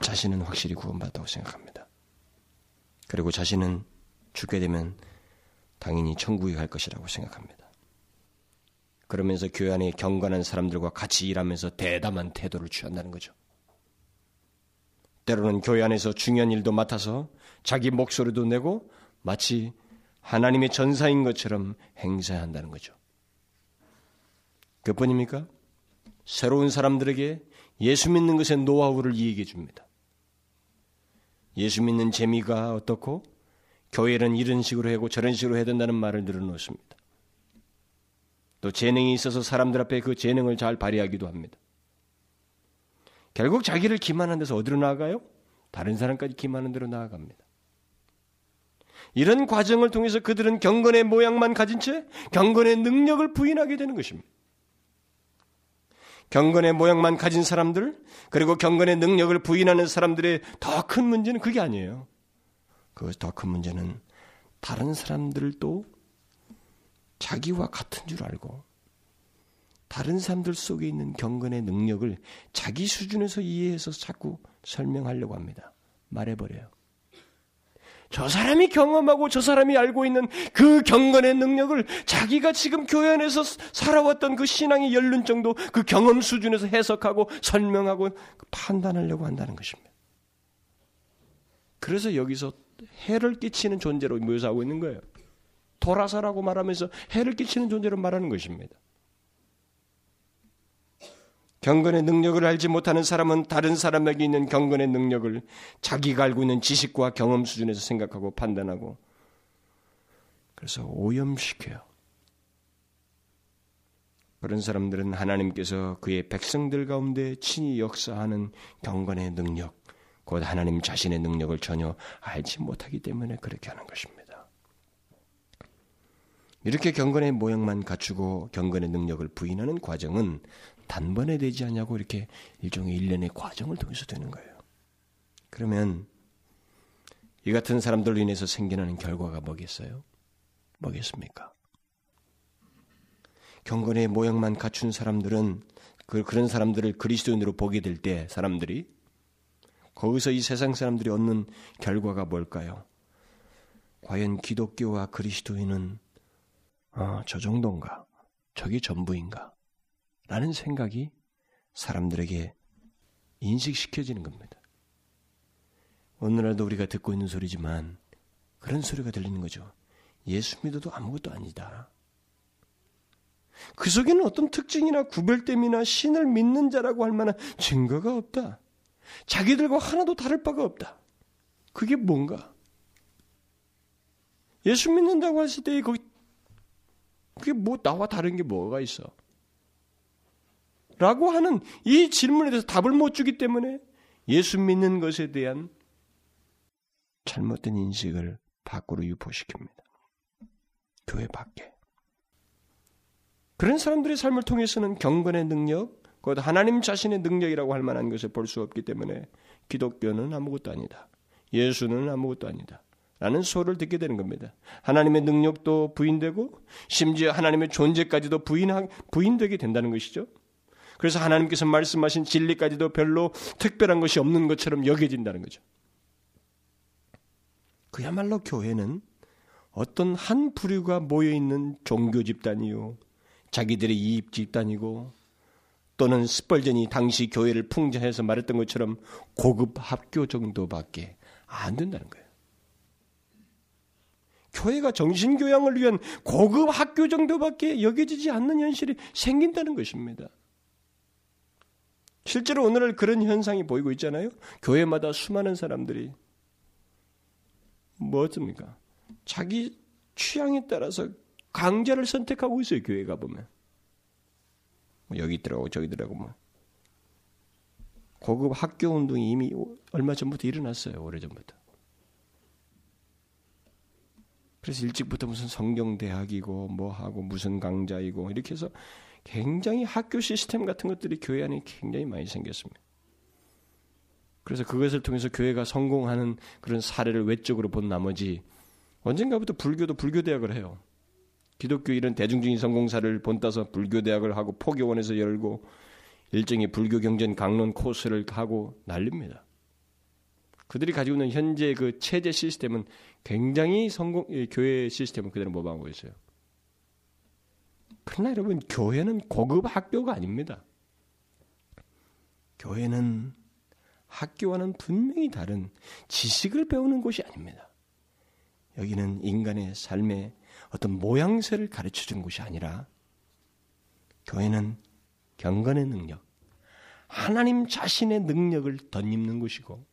자신은 확실히 구원받았다고 생각합니다. 그리고 자신은 죽게 되면 당연히 천국에 갈 것이라고 생각합니다. 그러면서 교회 안에 경건한 사람들과 같이 일하면서 대담한 태도를 취한다는 거죠. 때로는 교회 안에서 중요한 일도 맡아서 자기 목소리도 내고 마치 하나님의 전사인 것처럼 행사한다는 거죠. 그뿐입니까? 새로운 사람들에게 예수 믿는 것의 노하우를 이야기해 줍니다. 예수 믿는 재미가 어떻고 교회는 이런 식으로 하고 저런 식으로 해야 된다는 말을 늘어놓습니다. 또 재능이 있어서 사람들 앞에 그 재능을 잘 발휘하기도 합니다. 결국 자기를 기만한 데서 어디로 나아가요? 다른 사람까지 기만한 데로 나아갑니다. 이런 과정을 통해서 그들은 경건의 모양만 가진 채 경건의 능력을 부인하게 되는 것입니다. 경건의 모양만 가진 사람들, 그리고 경건의 능력을 부인하는 사람들의 더 큰 문제는 그게 아니에요. 그 더 큰 문제는 다른 사람들도 자기와 같은 줄 알고 다른 사람들 속에 있는 경건의 능력을 자기 수준에서 이해해서 자꾸 설명하려고 합니다. 말해버려요. 저 사람이 경험하고 저 사람이 알고 있는 그 경건의 능력을 자기가 지금 교회 안에서 살아왔던 그 신앙의 연륜 정도 그 경험 수준에서 해석하고 설명하고 판단하려고 한다는 것입니다. 그래서 여기서 해를 끼치는 존재로 묘사하고 있는 거예요. 돌아서라고 말하면서 해를 끼치는 존재로 말하는 것입니다. 경건의 능력을 알지 못하는 사람은 다른 사람에게 있는 경건의 능력을 자기가 알고 있는 지식과 경험 수준에서 생각하고 판단하고 그래서 오염시켜요. 그런 사람들은 하나님께서 그의 백성들 가운데 친히 역사하는 경건의 능력, 곧 하나님 자신의 능력을 전혀 알지 못하기 때문에 그렇게 하는 것입니다. 이렇게 경건의 모양만 갖추고 경건의 능력을 부인하는 과정은 단번에 되지 않냐고 이렇게 일종의 일련의 과정을 통해서 되는 거예요. 그러면 이 같은 사람들로 인해서 생겨나는 결과가 뭐겠어요? 뭐겠습니까? 경건의 모양만 갖춘 사람들은 그, 그런 사람들을 그리스도인으로 보게 될 때 사람들이 거기서 이 세상 사람들이 얻는 결과가 뭘까요? 과연 기독교와 그리스도인은 어, 저 정도인가? 저게 전부인가? 라는 생각이 사람들에게 인식시켜지는 겁니다. 오늘날도 우리가 듣고 있는 소리지만 그런 소리가 들리는 거죠. 예수 믿어도 아무것도 아니다. 그 속에는 어떤 특징이나 구별됨이나 신을 믿는 자라고 할 만한 증거가 없다. 자기들과 하나도 다를 바가 없다. 그게 뭔가? 예수 믿는다고 했을 때 거기 그게 뭐 나와 다른 게 뭐가 있어? 라고 하는 이 질문에 대해서 답을 못 주기 때문에 예수 믿는 것에 대한 잘못된 인식을 밖으로 유포시킵니다. 교회 밖에. 그런 사람들의 삶을 통해서는 경건의 능력, 곧 하나님 자신의 능력이라고 할 만한 것을 볼 수 없기 때문에 기독교는 아무것도 아니다. 예수는 아무것도 아니다. 라는 소를 듣게 되는 겁니다. 하나님의 능력도 부인되고 심지어 하나님의 존재까지도 부인 부인되게 된다는 것이죠. 그래서 하나님께서 말씀하신 진리까지도 별로 특별한 것이 없는 것처럼 여겨진다는 거죠. 그야말로 교회는 어떤 한 부류가 모여 있는 종교 집단이요. 자기들의 이입 집단이고 또는 스펄전이 당시 교회를 풍자해서 말했던 것처럼 고급 학교 정도밖에 안 된다는 거예요. 교회가 정신교양을 위한 고급 학교 정도밖에 여겨지지 않는 현실이 생긴다는 것입니다. 실제로 오늘날 그런 현상이 보이고 있잖아요. 교회마다 수많은 사람들이 뭐 어습니까 자기 취향에 따라서 강자를 선택하고 있어요. 교회가 보면. 뭐 여기 있더라고 저기 있더라고 뭐. 고급 학교 운동이 이미 얼마 전부터 일어났어요. 오래 전부터. 그래서 일찍부터 무슨 성경 대학이고 뭐 하고 무슨 강자이고 이렇게 해서 굉장히 학교 시스템 같은 것들이 교회 안에 굉장히 많이 생겼습니다. 그래서 그것을 통해서 교회가 성공하는 그런 사례를 외적으로 본 나머지 언젠가부터 불교도 불교 대학을 해요. 기독교 이런 대중적인 성공사를 본따서 불교 대학을 하고 포교원에서 열고 일정의 불교 경전 강론 코스를 하고 난립니다. 그들이 가지고 있는 현재 그 체제 시스템은 굉장히 성공 교회 시스템을 그대로 모방하고 있어요. 그러나 여러분 교회는 고급 학교가 아닙니다. 교회는 학교와는 분명히 다른 지식을 배우는 곳이 아닙니다. 여기는 인간의 삶의 어떤 모양새를 가르쳐 주는 곳이 아니라 교회는 경건의 능력, 하나님 자신의 능력을 덧입는 곳이고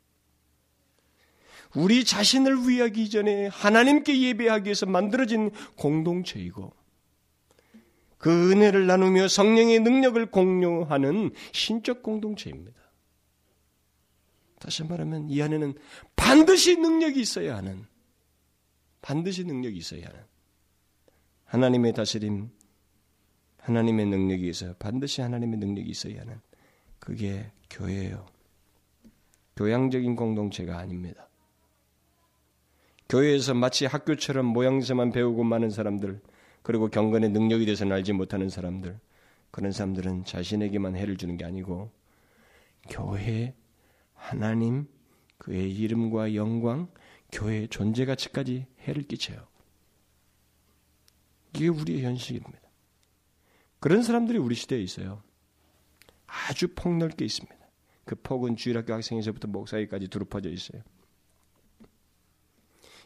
우리 자신을 위하기 전에 하나님께 예배하기 위해서 만들어진 공동체이고 그 은혜를 나누며 성령의 능력을 공유하는 신적 공동체입니다. 다시 말하면 이 안에는 반드시 능력이 있어야 하는 반드시 능력이 있어야 하는 하나님의 다스림, 하나님의 능력이 있어요. 반드시 하나님의 능력이 있어야 하는 그게 교회예요. 교양적인 공동체가 아닙니다. 교회에서 마치 학교처럼 모양새만 배우고 많은 사람들, 그리고 경건의 능력에 대해서는 알지 못하는 사람들, 그런 사람들은 자신에게만 해를 주는 게 아니고, 교회, 하나님, 그의 이름과 영광, 교회의 존재 가치까지 해를 끼쳐요. 이게 우리의 현실입니다. 그런 사람들이 우리 시대에 있어요. 아주 폭넓게 있습니다. 그 폭은 주일학교 학생에서부터 목사에까지 두루 퍼져 있어요.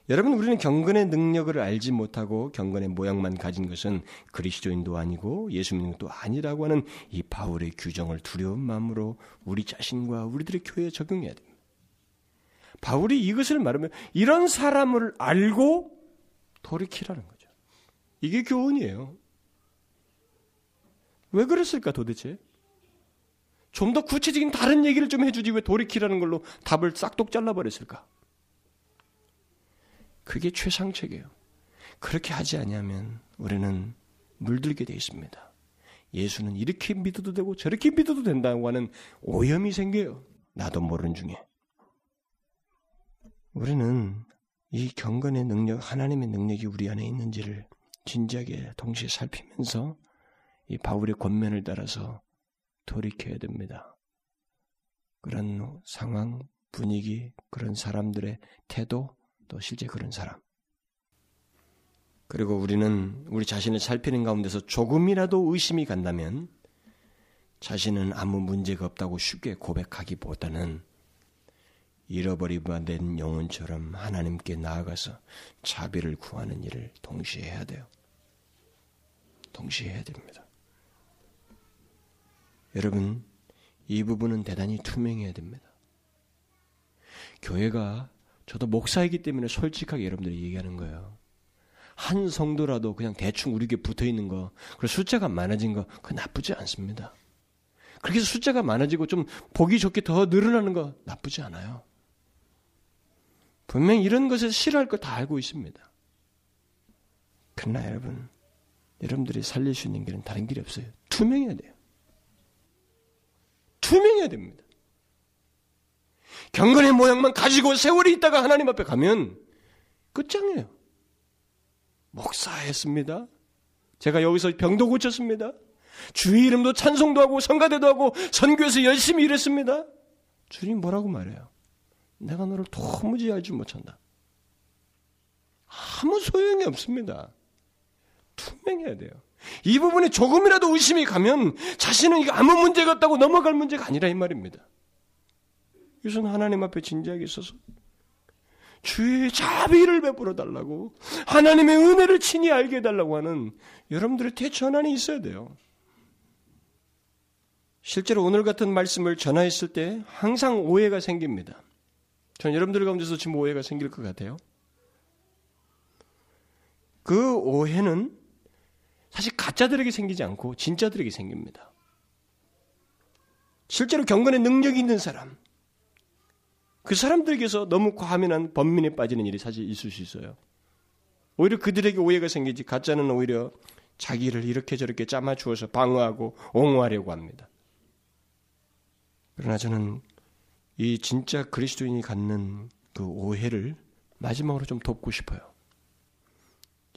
여러분 우리는 경건의 능력을 알지 못하고 경건의 모양만 가진 것은 그리스도인도 아니고 예수 믿는 것도 아니라고 하는 이 바울의 규정을 두려운 마음으로 우리 자신과 우리들의 교회에 적용해야 됩니다. 바울이 이것을 말하면 이런 사람을 알고 돌이키라는 거죠. 이게 교훈이에요. 왜 그랬을까 도대체? 좀 더 구체적인 다른 얘기를 좀 해주지 왜 돌이키라는 걸로 답을 싹둑 잘라버렸을까? 그게 최상책이에요. 그렇게 하지 아니하면 우리는 물들게 되어 있습니다. 예수는 이렇게 믿어도 되고 저렇게 믿어도 된다고 하는 오염이 생겨요. 나도 모르는 중에. 우리는 이 경건의 능력, 하나님의 능력이 우리 안에 있는지를 진지하게 동시에 살피면서 이 바울의 권면을 따라서 돌이켜야 됩니다. 그런 상황, 분위기, 그런 사람들의 태도, 또 실제 그런 사람. 그리고 우리는 우리 자신을 살피는 가운데서 조금이라도 의심이 간다면 자신은 아무 문제가 없다고 쉽게 고백하기보다는 잃어버리고된 영혼처럼 하나님께 나아가서 자비를 구하는 일을 동시에 해야 돼요. 동시에 해야 됩니다. 여러분, 이 부분은 대단히 투명해야 됩니다. 교회가 저도 목사이기 때문에 솔직하게 여러분들이 얘기하는 거예요. 한 성도라도 그냥 대충 우리에게 붙어 있는 거, 그리고 숫자가 많아진 거, 그 나쁘지 않습니다. 그렇게 해서 숫자가 많아지고 좀 보기 좋게 더 늘어나는 거 나쁘지 않아요. 분명 이런 것을 싫어할 거 다 알고 있습니다. 그러나 여러분, 여러분들이 살릴 수 있는 길은 다른 길이 없어요. 투명해야 돼요. 투명해야 됩니다. 경건의 모양만 가지고 세월이 있다가 하나님 앞에 가면 끝장이에요. 목사했습니다. 제가 여기서 병도 고쳤습니다. 주의 이름도 찬송도 하고 성가대도 하고 선교에서 열심히 일했습니다. 주님 뭐라고 말해요? 내가 너를 도무지 알지 못한다. 아무 소용이 없습니다. 투명해야 돼요. 이 부분에 조금이라도 의심이 가면 자신은 이게 아무 문제가 없다고 넘어갈 문제가 아니라 이 말입니다. 이것은 하나님 앞에 진지하게 있어서 주의 자비를 베풀어 달라고 하나님의 은혜를 친히 알게 해달라고 하는 여러분들의 대전환이 있어야 돼요. 실제로 오늘 같은 말씀을 전하였을 때 항상 오해가 생깁니다. 전 여러분들 가운데서 지금 오해가 생길 것 같아요. 그 오해는 사실 가짜들에게 생기지 않고 진짜들에게 생깁니다. 실제로 경건의 능력이 있는 사람, 그 사람들에게서 너무 과민한 번민에 빠지는 일이 사실 있을 수 있어요. 오히려 그들에게 오해가 생기지 가짜는 오히려 자기를 이렇게 저렇게 짜맞추어서 방어하고 옹호하려고 합니다. 그러나 저는 이 진짜 그리스도인이 갖는 그 오해를 마지막으로 좀 돕고 싶어요.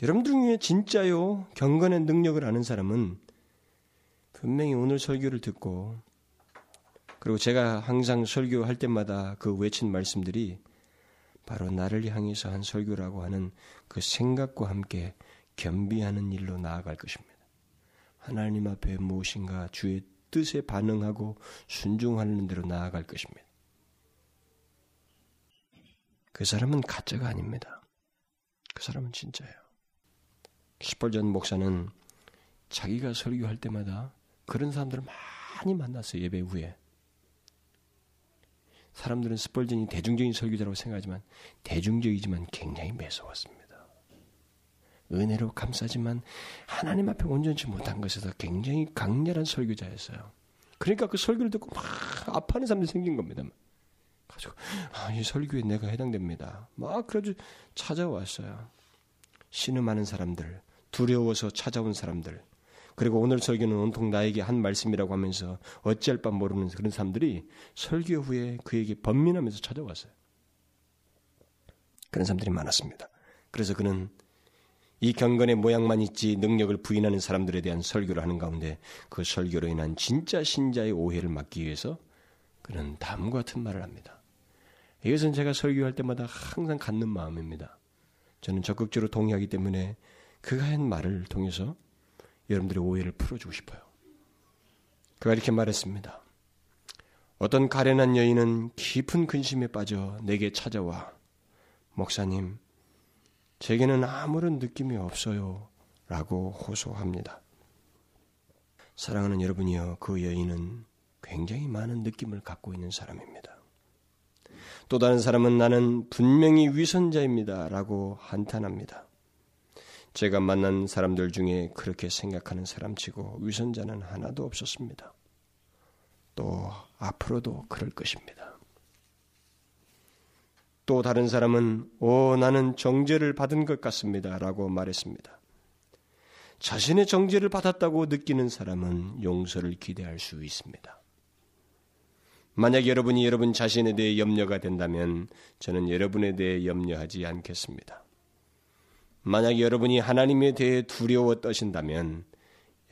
여러분들 중에 진짜요 경건의 능력을 아는 사람은 분명히 오늘 설교를 듣고 그리고 제가 항상 설교할 때마다 그 외친 말씀들이 바로 나를 향해서 한 설교라고 하는 그 생각과 함께 겸비하는 일로 나아갈 것입니다. 하나님 앞에 무엇인가 주의 뜻에 반응하고 순종하는 대로 나아갈 것입니다. 그 사람은 가짜가 아닙니다. 그 사람은 진짜예요. 스펄전 목사는 자기가 설교할 때마다 그런 사람들을 많이 만났어요. 예배 후에. 사람들은 스펄전이 대중적인 설교자라고 생각하지만 대중적이지만 굉장히 매서웠습니다. 은혜로 감싸지만 하나님 앞에 온전치 못한 것에서 굉장히 강렬한 설교자였어요. 그러니까 그 설교를 듣고 막 아파하는 사람들이 생긴 겁니다. 가지고 아, 이 설교에 내가 해당됩니다. 막 그래도 찾아왔어요. 신음하는 사람들, 두려워서 찾아온 사람들, 그리고 오늘 설교는 온통 나에게 한 말씀이라고 하면서 어찌할 바 모르는 그런 사람들이 설교 후에 그에게 번민하면서 찾아왔어요. 그런 사람들이 많았습니다. 그래서 그는 이 경건의 모양만 있지 능력을 부인하는 사람들에 대한 설교를 하는 가운데 그 설교로 인한 진짜 신자의 오해를 막기 위해서 그는 다음과 같은 말을 합니다. 이것은 제가 설교할 때마다 항상 갖는 마음입니다. 저는 적극적으로 동의하기 때문에 그가 한 말을 통해서 여러분들의 오해를 풀어주고 싶어요. 그가 이렇게 말했습니다. 어떤 가련한 여인은 깊은 근심에 빠져 내게 찾아와 목사님, 제게는 아무런 느낌이 없어요. 라고 호소합니다. 사랑하는 여러분이여, 그 여인은 굉장히 많은 느낌을 갖고 있는 사람입니다. 또 다른 사람은 나는 분명히 위선자입니다. 라고 한탄합니다. 제가 만난 사람들 중에 그렇게 생각하는 사람치고 위선자는 하나도 없었습니다. 또 앞으로도 그럴 것입니다. 또 다른 사람은 오 나는 정죄를 받은 것 같습니다. 라고 말했습니다. 자신의 정죄를 받았다고 느끼는 사람은 용서를 기대할 수 있습니다. 만약 여러분이 여러분 자신에 대해 염려가 된다면 저는 여러분에 대해 염려하지 않겠습니다. 만약 여러분이 하나님에 대해 두려워 떠신다면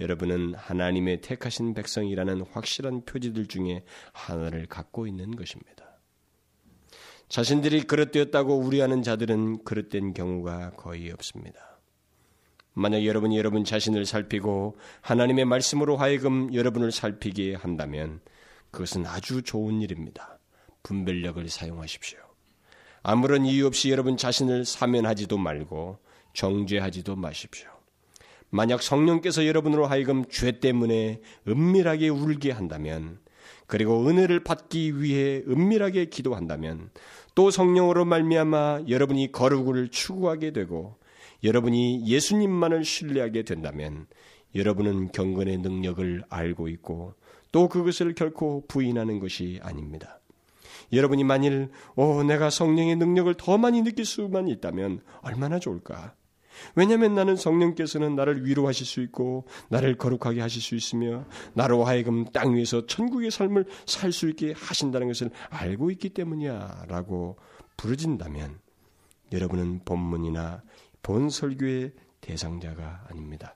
여러분은 하나님의 택하신 백성이라는 확실한 표지들 중에 하나를 갖고 있는 것입니다. 자신들이 그릇되었다고 우려하는 자들은 그릇된 경우가 거의 없습니다. 만약 여러분이 여러분 자신을 살피고 하나님의 말씀으로 하여금 여러분을 살피게 한다면 그것은 아주 좋은 일입니다. 분별력을 사용하십시오. 아무런 이유 없이 여러분 자신을 사면하지도 말고 정죄하지도 마십시오. 만약 성령께서 여러분으로 하여금 죄 때문에 은밀하게 울게 한다면 그리고 은혜를 받기 위해 은밀하게 기도한다면 또 성령으로 말미암아 여러분이 거룩을 추구하게 되고 여러분이 예수님만을 신뢰하게 된다면 여러분은 경건의 능력을 알고 있고 또 그것을 결코 부인하는 것이 아닙니다. 여러분이 만일 오 내가 성령의 능력을 더 많이 느낄 수만 있다면 얼마나 좋을까? 왜냐하면 나는 성령께서는 나를 위로하실 수 있고 나를 거룩하게 하실 수 있으며 나로 하여금 땅 위에서 천국의 삶을 살 수 있게 하신다는 것을 알고 있기 때문이야라고 부르진다면 여러분은 본문이나 본 설교의 대상자가 아닙니다.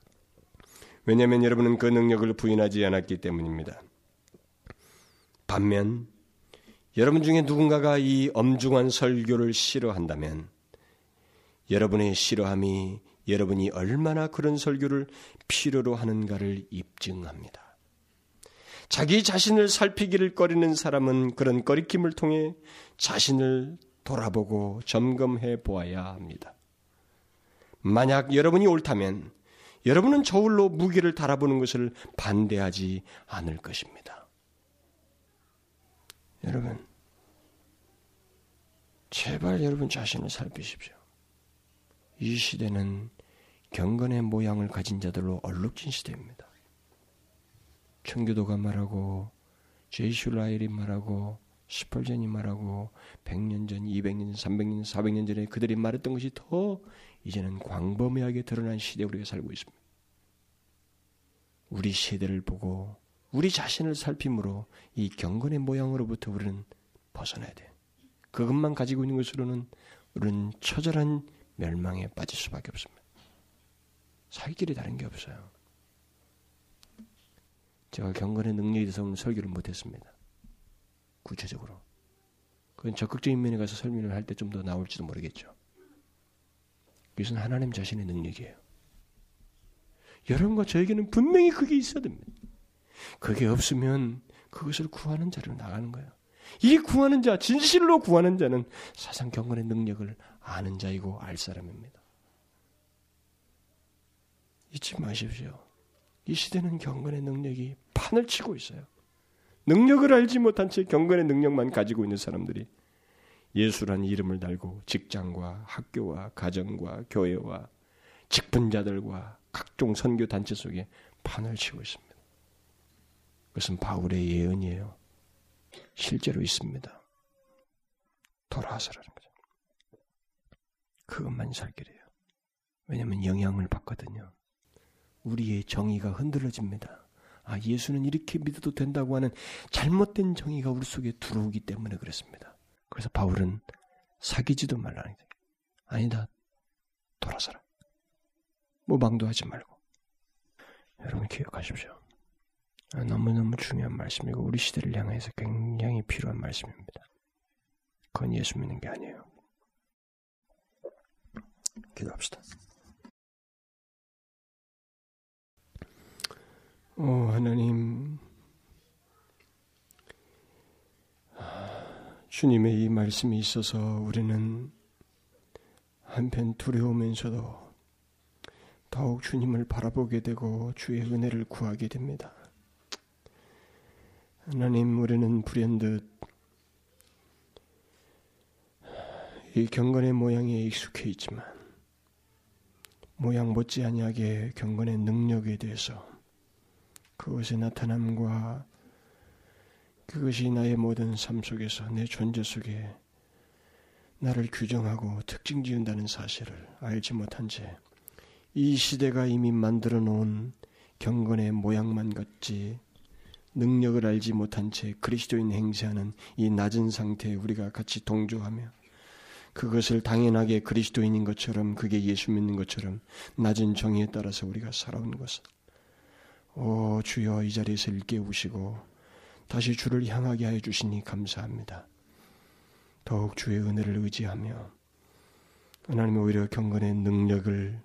왜냐하면 여러분은 그 능력을 부인하지 않았기 때문입니다. 반면 여러분 중에 누군가가 이 엄중한 설교를 싫어한다면 여러분의 싫어함이 여러분이 얼마나 그런 설교를 필요로 하는가를 입증합니다. 자기 자신을 살피기를 꺼리는 사람은 그런 꺼리킴을 통해 자신을 돌아보고 점검해 보아야 합니다. 만약 여러분이 옳다면 여러분은 저울로 무게를 달아보는 것을 반대하지 않을 것입니다. 여러분, 제발 여러분 자신을 살피십시오. 이 시대는 경건의 모양을 가진 자들로 얼룩진 시대입니다. 청교도가 말하고 제이슈 라일이 말하고 스펄전이 말하고 100년 전, 200년, 300년, 400년 전에 그들이 말했던 것이 더 이제는 광범위하게 드러난 시대에 우리가 살고 있습니다. 우리 세대를 보고 우리 자신을 살핌으로 이 경건의 모양으로부터 우리는 벗어나야 돼. 그것만 가지고 있는 것으로는 우리는 처절한 멸망에 빠질 수밖에 없습니다. 살 길이 다른 게 없어요. 제가 경건의 능력에 대해서 오늘 설교를 못했습니다. 구체적으로. 그건 적극적인 면에 가서 설명을 할 때 좀 더 나올지도 모르겠죠. 이것은 하나님 자신의 능력이에요. 여러분과 저에게는 분명히 그게 있어야 됩니다. 그게 없으면 그것을 구하는 자로 나가는 거예요. 이 구하는 자, 진실로 구하는 자는 사상 경건의 능력을 아는 자이고 알 사람입니다. 잊지 마십시오. 이 시대는 경건의 능력이 판을 치고 있어요. 능력을 알지 못한 채 경건의 능력만 가지고 있는 사람들이 예수라는 이름을 달고 직장과 학교와 가정과 교회와 직분자들과 각종 선교 단체 속에 판을 치고 있습니다. 그것은 바울의 예언이에요. 실제로 있습니다. 돌아서라는 거죠. 그것만 살 길이에요. 왜냐하면 영향을 받거든요. 우리의 정의가 흔들어집니다. 아, 예수는 이렇게 믿어도 된다고 하는 잘못된 정의가 우리 속에 들어오기 때문에 그렇습니다. 그래서 바울은 사귀지도 말라는 게 아니다. 돌아서라. 모방도 하지 말고. 여러분 기억하십시오. 아, 너무너무 중요한 말씀이고 우리 시대를 향해서 굉장히 필요한 말씀입니다. 그건 예수 믿는 게 아니에요. 기도합시다. 오 하나님 주님의 이 말씀이 있어서 우리는 한편 두려우면서도 더욱 주님을 바라보게 되고 주의 은혜를 구하게 됩니다. 하나님, 우리는 불현듯 이 경건의 모양에 익숙해 있지만 모양 못지 아니하게 경건의 능력에 대해서 그것의 나타남과 그것이 나의 모든 삶 속에서 내 존재 속에 나를 규정하고 특징 지은다는 사실을 알지 못한 채 이 시대가 이미 만들어 놓은 경건의 모양만 같지 능력을 알지 못한 채 그리스도인 행세하는 이 낮은 상태에 우리가 같이 동조하며 그것을 당연하게 그리스도인인 것처럼 그게 예수 믿는 것처럼 낮은 정의에 따라서 우리가 살아온 것을 오 주여 이 자리에서 일깨우시고 다시 주를 향하게 하여 주시니 감사합니다. 더욱 주의 은혜를 의지하며 하나님의 오히려 경건의 능력을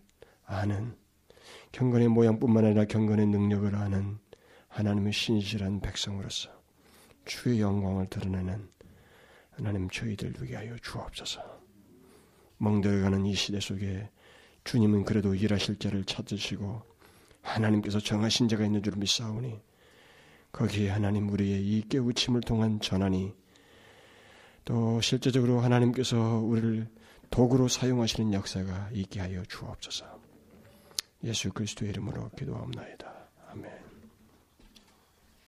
아는 경건의 모양뿐만 아니라 경건의 능력을 아는 하나님의 신실한 백성으로서 주의 영광을 드러내는 하나님 저희들 되게 하여 주옵소서. 멍들어가는 이 시대 속에 주님은 그래도 일하실 자를 찾으시고 하나님께서 정하신 자가 있는 줄 믿사오니 거기에 하나님 우리의 이 깨우침을 통한 전환이 또 실제적으로 하나님께서 우리를 도구로 사용하시는 역사가 있게 하여 주옵소서. 예수 그리스도의 이름으로 기도하옵나이다. 아멘.